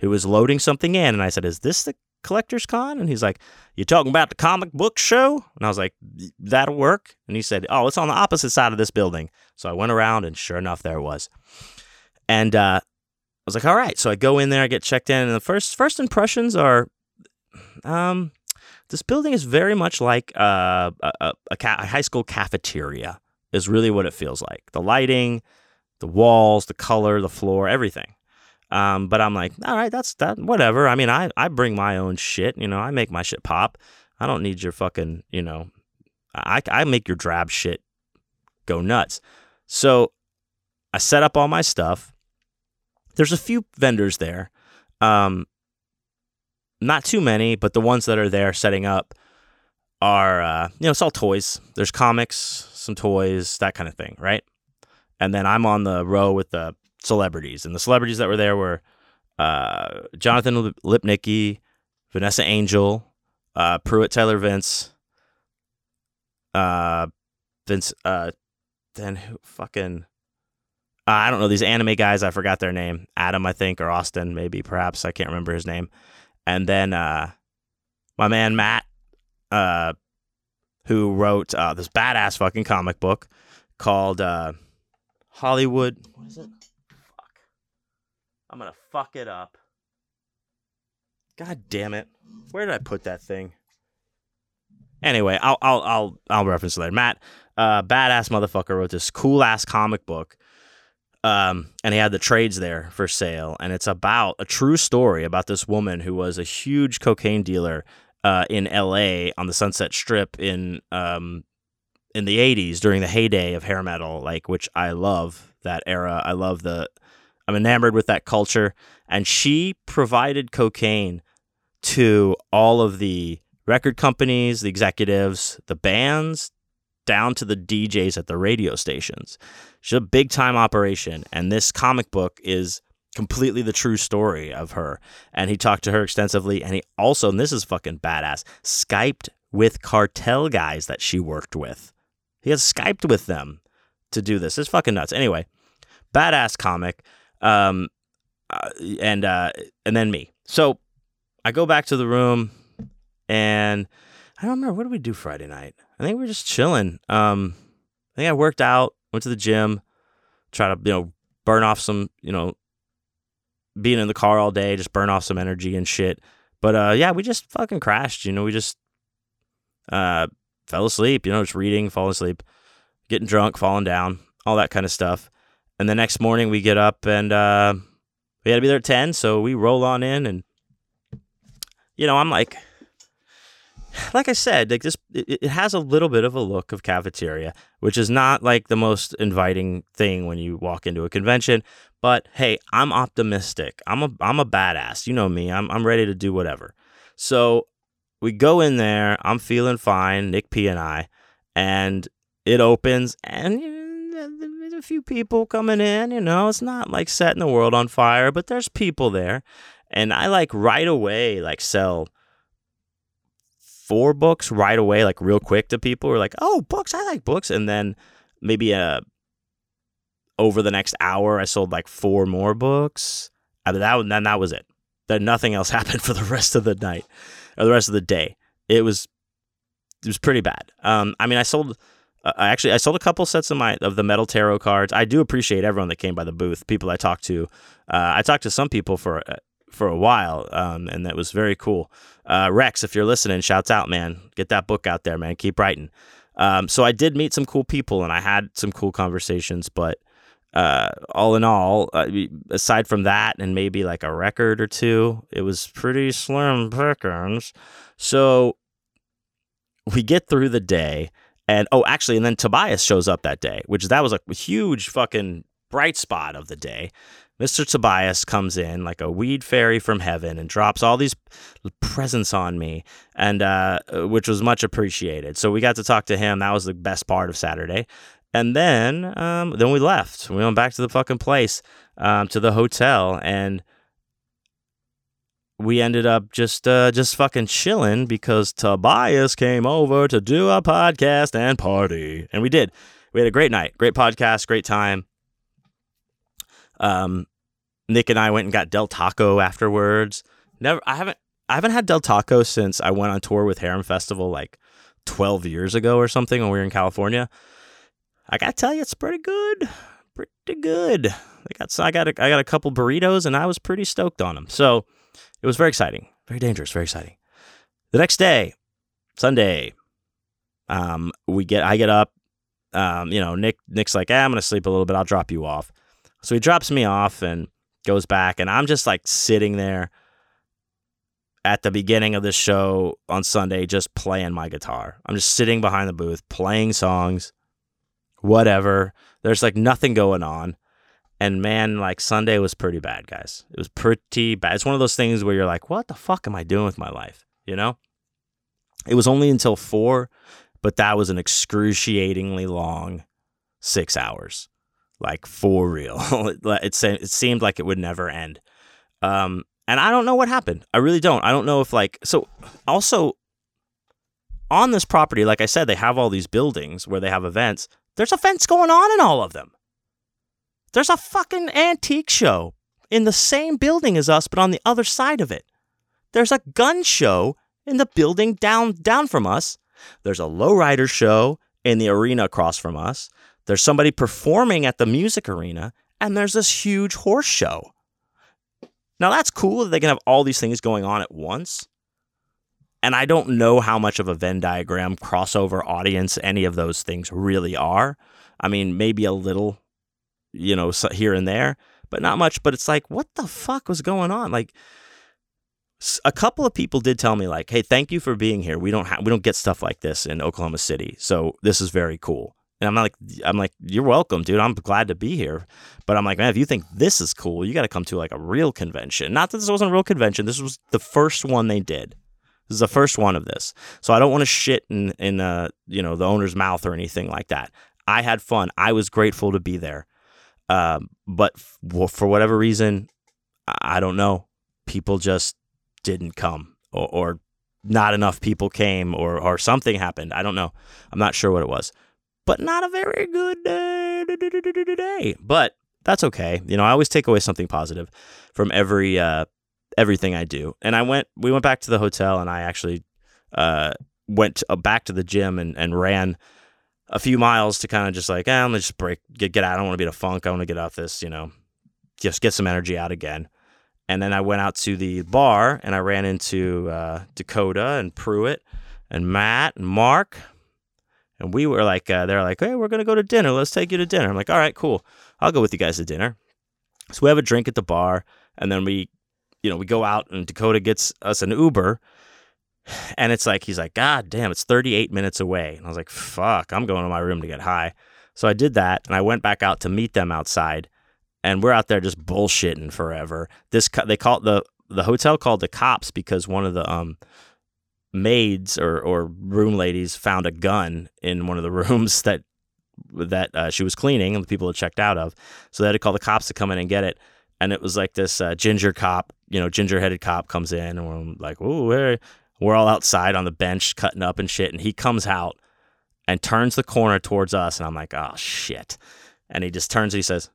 who was loading something in. And I said, Is this the collector's con? And he's like, You talking about the comic book show? And I was like, That'll work. And he said, Oh, it's on the opposite side of this building. So I went around, and sure enough, there it was. And uh, I was like, All right. So I go in there, I get checked in, and the first first impressions are, um, this building is very much like uh, a, a, a, ca- a high school cafeteria. Is really what it feels like. The lighting, the walls, the color, the floor, everything. Um, but I'm like, all right, that's that, whatever. I mean, I, I bring my own shit, you know, I make my shit pop. I don't need your fucking, you know, I, I make your drab shit go nuts. So I set up all my stuff. There's a few vendors there. Um, not too many, but the ones that are there setting up are, uh, you know, it's all toys. There's comics, some toys, that kind of thing, right? And then I'm on the row with the celebrities, and the celebrities that were there were uh, Jonathan Lipnicki, Vanessa Angel, uh, Pruitt Taylor Vince, uh, Vince, uh, then who fucking. Uh, I don't know these anime guys. I forgot their name. Adam, I think, or Austin, maybe, perhaps. I can't remember his name. And then uh, my man Matt, uh, who wrote uh, this badass fucking comic book called uh, Hollywood. What is it? I'm gonna fuck it up. God damn it! Where did I put that thing? Anyway, I'll I'll I'll I'll reference later. Matt, uh, badass motherfucker, wrote this cool ass comic book. Um, and he had the trades there for sale, and it's about a true story about this woman who was a huge cocaine dealer uh, in L.A. on the Sunset Strip in um, in the 80s during the heyday of hair metal like which I love that era I love the I'm enamored with that culture and she provided cocaine to all of the record companies the executives the bands down to the DJs at the radio stations she's a big time operation and this comic book is completely the true story of her and he talked to her extensively and he also and this is fucking badass skyped with cartel guys that she worked with he has Skyped with them to do this. It's fucking nuts. Anyway, badass comic. Um, uh, and uh, and then me. So I go back to the room, and I don't remember what did we do Friday night. I think we were just chilling. Um, I think I worked out, went to the gym, try to you know burn off some you know being in the car all day, just burn off some energy and shit. But uh, yeah, we just fucking crashed. You know, we just uh fell asleep, you know, just reading, falling asleep, getting drunk, falling down, all that kind of stuff. And the next morning we get up and uh, we had to be there at 10. So we roll on in and, you know, I'm like, like I said, like this, it, it has a little bit of a look of cafeteria, which is not like the most inviting thing when you walk into a convention. But hey, I'm optimistic. I'm a I'm a badass. You know me. I'm I'm ready to do whatever. So we go in there. I'm feeling fine, Nick P and I, and it opens, and a few people coming in. You know, it's not like setting the world on fire, but there's people there, and I like right away like sell four books right away, like real quick to people who are like, "Oh, books! I like books," and then maybe uh over the next hour, I sold like four more books. And that then that was it. Then nothing else happened for the rest of the night or the rest of the day. It was it was pretty bad. Um, I mean, I sold. Uh, actually, I sold a couple sets of my of the metal tarot cards. I do appreciate everyone that came by the booth. People I talked to. Uh, I talked to some people for uh, for a while, um, and that was very cool. Uh, Rex, if you're listening, shouts out, man. Get that book out there, man. Keep writing. Um, so I did meet some cool people, and I had some cool conversations. But uh, all in all, uh, aside from that and maybe like a record or two, it was pretty slim pickings. So we get through the day, and oh, actually, and then Tobias shows up that day, which that was a huge fucking bright spot of the day. Mr. Tobias comes in like a weed fairy from heaven and drops all these presents on me, and uh, which was much appreciated. So we got to talk to him. That was the best part of Saturday. And then, um, then we left. We went back to the fucking place, um, to the hotel, and we ended up just, uh, just fucking chilling because Tobias came over to do a podcast and party, and we did. We had a great night, great podcast, great time. Um, Nick and I went and got Del Taco afterwards. Never, I haven't, I haven't had Del Taco since I went on tour with Harem Festival like 12 years ago or something when we were in California. I gotta tell you, it's pretty good, pretty good. I got, I got, a, I got a couple burritos and I was pretty stoked on them. So it was very exciting, very dangerous, very exciting. The next day, Sunday, um, we get, I get up. Um, you know, Nick, Nick's like, eh, I'm gonna sleep a little bit. I'll drop you off. So he drops me off and goes back, and I'm just like sitting there at the beginning of the show on Sunday, just playing my guitar. I'm just sitting behind the booth, playing songs, whatever. There's like nothing going on. And man, like Sunday was pretty bad, guys. It was pretty bad. It's one of those things where you're like, what the fuck am I doing with my life? You know? It was only until four, but that was an excruciatingly long six hours like for real. it, it seemed like it would never end. Um, and I don't know what happened. I really don't. I don't know if like so. Also, on this property, like I said, they have all these buildings where they have events. There's a fence going on in all of them. There's a fucking antique show in the same building as us, but on the other side of it. There's a gun show in the building down down from us. There's a lowrider show in the arena across from us. There's somebody performing at the music arena, and there's this huge horse show. Now, that's cool that they can have all these things going on at once. And I don't know how much of a Venn diagram crossover audience any of those things really are. I mean, maybe a little, you know, here and there, but not much. But it's like, what the fuck was going on? Like, a couple of people did tell me like, "Hey, thank you for being here. We don't have we don't get stuff like this in Oklahoma City, so this is very cool." And I'm like, I'm like, you're welcome, dude. I'm glad to be here. But I'm like, man, if you think this is cool, you got to come to like a real convention. Not that this wasn't a real convention. This was the first one they did. This is the first one of this. So I don't want to shit in in uh you know the owner's mouth or anything like that. I had fun. I was grateful to be there. Um, but f- for whatever reason, I don't know. People just didn't come, or, or not enough people came, or or something happened. I don't know. I'm not sure what it was but not a very good day. But that's okay. You know, I always take away something positive from every uh, everything I do. And I went, we went back to the hotel, and I actually uh, went to, uh, back to the gym and, and ran a few miles to kind of just like, eh, I'm gonna just break, get get out. I don't want to be in a funk. I want to get off this. You know, just get some energy out again. And then I went out to the bar and I ran into uh, Dakota and Pruitt and Matt and Mark. And we were like, uh, they're like, hey, we're going to go to dinner. Let's take you to dinner. I'm like, all right, cool. I'll go with you guys to dinner. So we have a drink at the bar. And then we, you know, we go out and Dakota gets us an Uber. And it's like, he's like, God damn, it's 38 minutes away. And I was like, fuck, I'm going to my room to get high. So I did that. And I went back out to meet them outside. And we're out there just bullshitting forever. This, they called the, the hotel called the cops because one of the, um, maids or, or room ladies found a gun in one of the rooms that that uh, she was cleaning and the people had checked out of. So they had to call the cops to come in and get it. And it was like this uh, ginger cop, you know, ginger headed cop comes in and we're like, oh, we're, we're all outside on the bench cutting up and shit. And he comes out and turns the corner towards us. And I'm like, oh, shit. And he just turns and he says,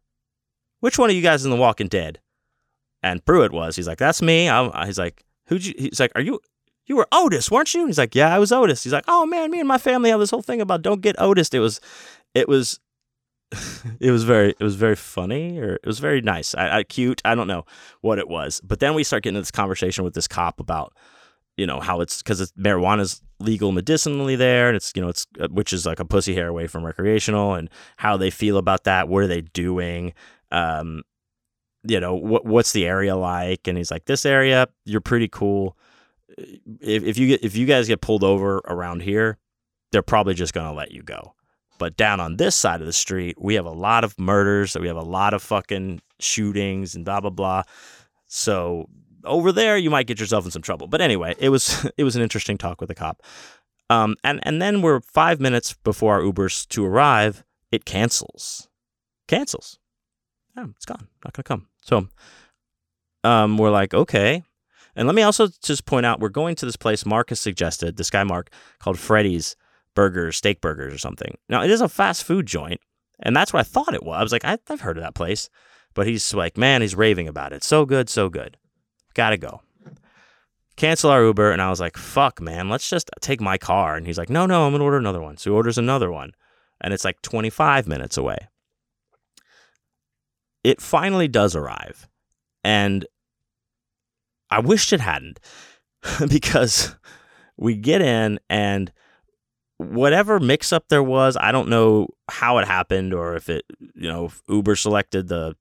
which one of you guys in The Walking Dead? And Pruitt was. He's like, that's me. I'm, uh, he's like, who'd you? He's like, are you you were Otis, weren't you? He's like, yeah, I was Otis. He's like, oh man, me and my family have this whole thing about don't get Otis. It was, it was, it was very, it was very funny or it was very nice. I, I cute. I don't know what it was, but then we start getting into this conversation with this cop about, you know, how it's because it's marijuana is legal medicinally there, and it's you know it's uh, which is like a pussy hair away from recreational, and how they feel about that. What are they doing? Um, you know, what what's the area like? And he's like, this area, you're pretty cool if, if you get if you guys get pulled over around here, they're probably just gonna let you go. But down on this side of the street, we have a lot of murders, we have a lot of fucking shootings and blah blah blah. So over there, you might get yourself in some trouble. But anyway, it was it was an interesting talk with the cop. Um, and and then we're five minutes before our Ubers to arrive, it cancels, cancels. Yeah, it's gone, not gonna come. So, um, we're like, okay. And let me also just point out, we're going to this place Mark has suggested. This guy Mark called Freddy's Burgers, Steak Burgers, or something. Now it is a fast food joint, and that's what I thought it was. I was like, I've heard of that place, but he's like, man, he's raving about it. So good, so good. Gotta go cancel our Uber. And I was like, fuck, man, let's just take my car. And he's like, no, no, I'm to order another one. So he orders another one. And it's like 25 minutes away. It finally does arrive. And I wished it hadn't because we get in and whatever mix up there was, I don't know how it happened or if it, you know, Uber selected the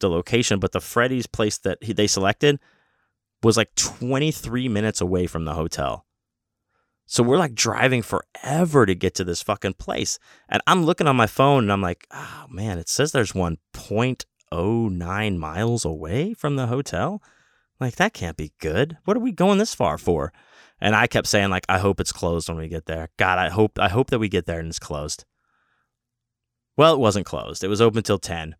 the location, but the Freddy's place that he, they selected was like 23 minutes away from the hotel. So we're like driving forever to get to this fucking place. And I'm looking on my phone and I'm like, oh man, it says there's 1.09 miles away from the hotel. Like, that can't be good. What are we going this far for? And I kept saying, like, I hope it's closed when we get there. God, I hope I hope that we get there and it's closed. Well, it wasn't closed. It was open till 10.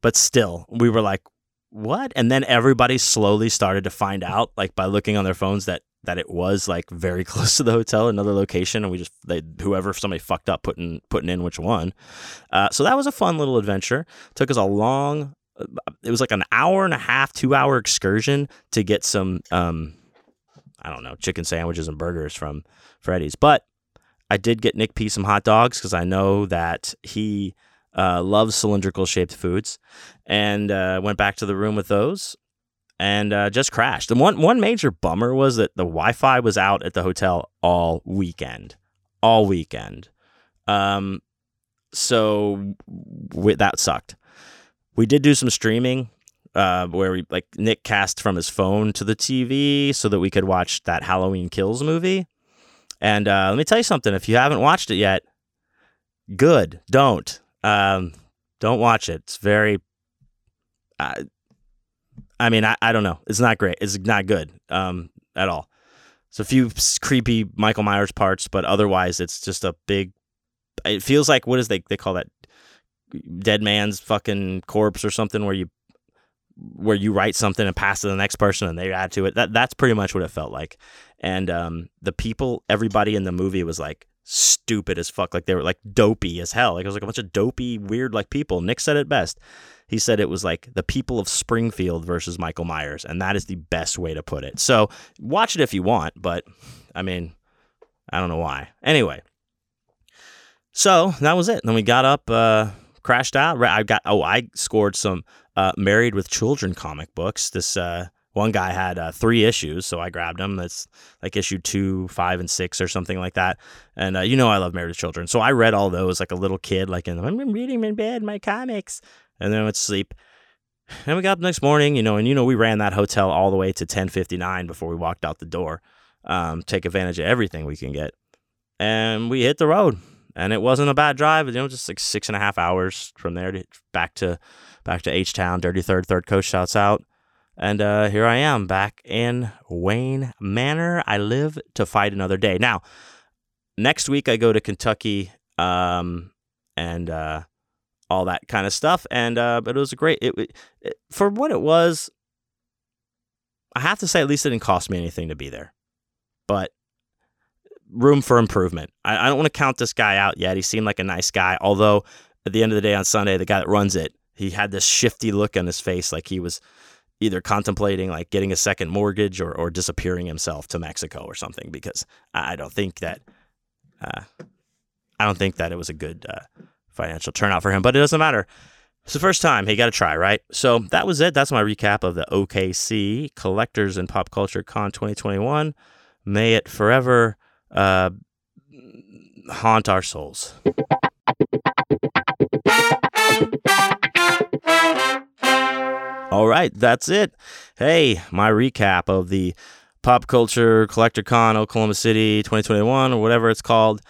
But still, we were like, what? And then everybody slowly started to find out, like by looking on their phones, that that it was like very close to the hotel, another location, and we just they whoever somebody fucked up putting putting in which one. Uh, so that was a fun little adventure. Took us a long. Uh, it was like an hour and a half, two hour excursion to get some, um, I don't know, chicken sandwiches and burgers from Freddy's. But I did get Nick P some hot dogs because I know that he uh, loves cylindrical shaped foods, and uh, went back to the room with those, and uh, just crashed. And one one major bummer was that the Wi-Fi was out at the hotel all weekend, all weekend. Um, so we, that sucked. We did do some streaming. Uh, where we like Nick cast from his phone to the TV so that we could watch that Halloween Kills movie. And uh, let me tell you something: if you haven't watched it yet, good. Don't. Um, don't watch it. It's very. Uh, I mean, I, I don't know. It's not great. It's not good um, at all. It's a few creepy Michael Myers parts, but otherwise, it's just a big. It feels like what is they they call that dead man's fucking corpse or something where you where you write something and pass to the next person and they add to it. That that's pretty much what it felt like. And um, the people, everybody in the movie was like stupid as fuck. Like they were like dopey as hell. Like it was like a bunch of dopey, weird like people. Nick said it best. He said it was like the people of Springfield versus Michael Myers, and that is the best way to put it. So watch it if you want, but I mean, I don't know why. Anyway, so that was it. Then we got up, uh, crashed out. I got oh, I scored some uh, Married with Children comic books. This uh, one guy had uh, three issues, so I grabbed them. That's like issue two, five, and six, or something like that. And uh, you know, I love Married with Children, so I read all those like a little kid, like in, I'm reading in bed my comics, and then I went to sleep. And we got up the next morning, you know, and you know, we ran that hotel all the way to 10:59 before we walked out the door. Um, take advantage of everything we can get, and we hit the road. And it wasn't a bad drive, you know, just like six and a half hours from there to back to back to H Town. Dirty Third, Third Coast shouts out. And uh, here I am back in Wayne Manor. I live to fight another day. Now, next week I go to Kentucky um, and uh, all that kind of stuff. And uh, but it was a great it, it, for what it was. I have to say, at least it didn't cost me anything to be there, but room for improvement. I, I don't want to count this guy out yet. He seemed like a nice guy, although at the end of the day on Sunday, the guy that runs it, he had this shifty look on his face, like he was either contemplating like getting a second mortgage or, or disappearing himself to Mexico or something because I don't think that uh, I don't think that it was a good uh, financial turnout for him. But it doesn't matter. It's the first time. He got to try, right? So that was it. That's my recap of the OKC Collectors and Pop Culture Con 2021. May it forever uh, haunt our souls. All right, that's it. Hey, my recap of the Pop Culture Collector Con Oklahoma City 2021 or whatever it's called.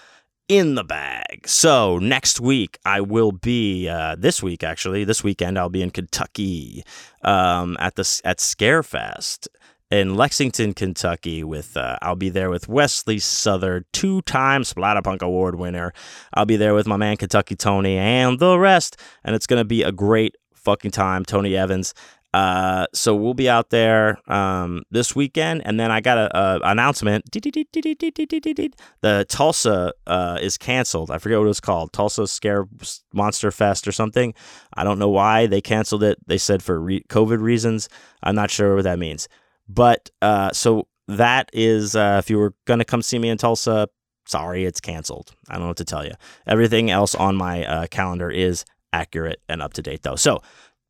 in the bag. So next week I will be uh, this week actually this weekend I'll be in Kentucky um, at the at Scarefest in Lexington, Kentucky. With uh, I'll be there with Wesley Southard, two-time Splatterpunk Award winner. I'll be there with my man Kentucky Tony and the rest, and it's gonna be a great fucking time. Tony Evans. Uh, so we'll be out there um, this weekend, and then I got a, a announcement. The Tulsa uh, is canceled. I forget what it was called. Tulsa Scare Monster Fest or something. I don't know why they canceled it. They said for re- COVID reasons. I'm not sure what that means. But uh, so that is uh, if you were gonna come see me in Tulsa, sorry, it's canceled. I don't know what to tell you. Everything else on my uh, calendar is accurate and up to date though. So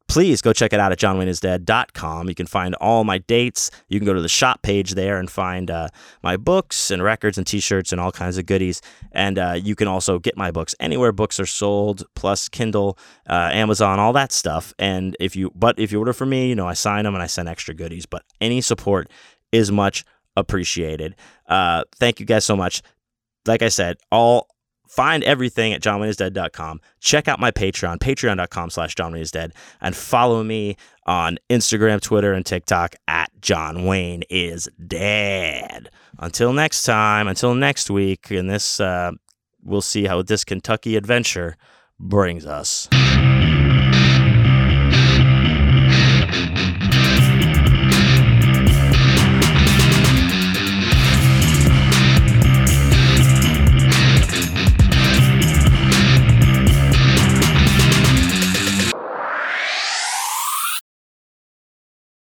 please go check it out at johnwayneisdead.com. You can find all my dates. You can go to the shop page there and find uh, my books and records and t-shirts and all kinds of goodies. And uh, you can also get my books anywhere books are sold, plus Kindle, uh, Amazon, all that stuff. And if you, but if you order from me, you know, I sign them and I send extra goodies. But any support is much appreciated. Uh, thank you guys so much. Like I said, all find everything at johnwayneisdead.com. Check out my Patreon, patreon.com slash johnwayneisdead, and follow me on Instagram, Twitter, and TikTok at John Wayne is dead. Until next time, until next week, and this, uh, we'll see how this Kentucky adventure brings us.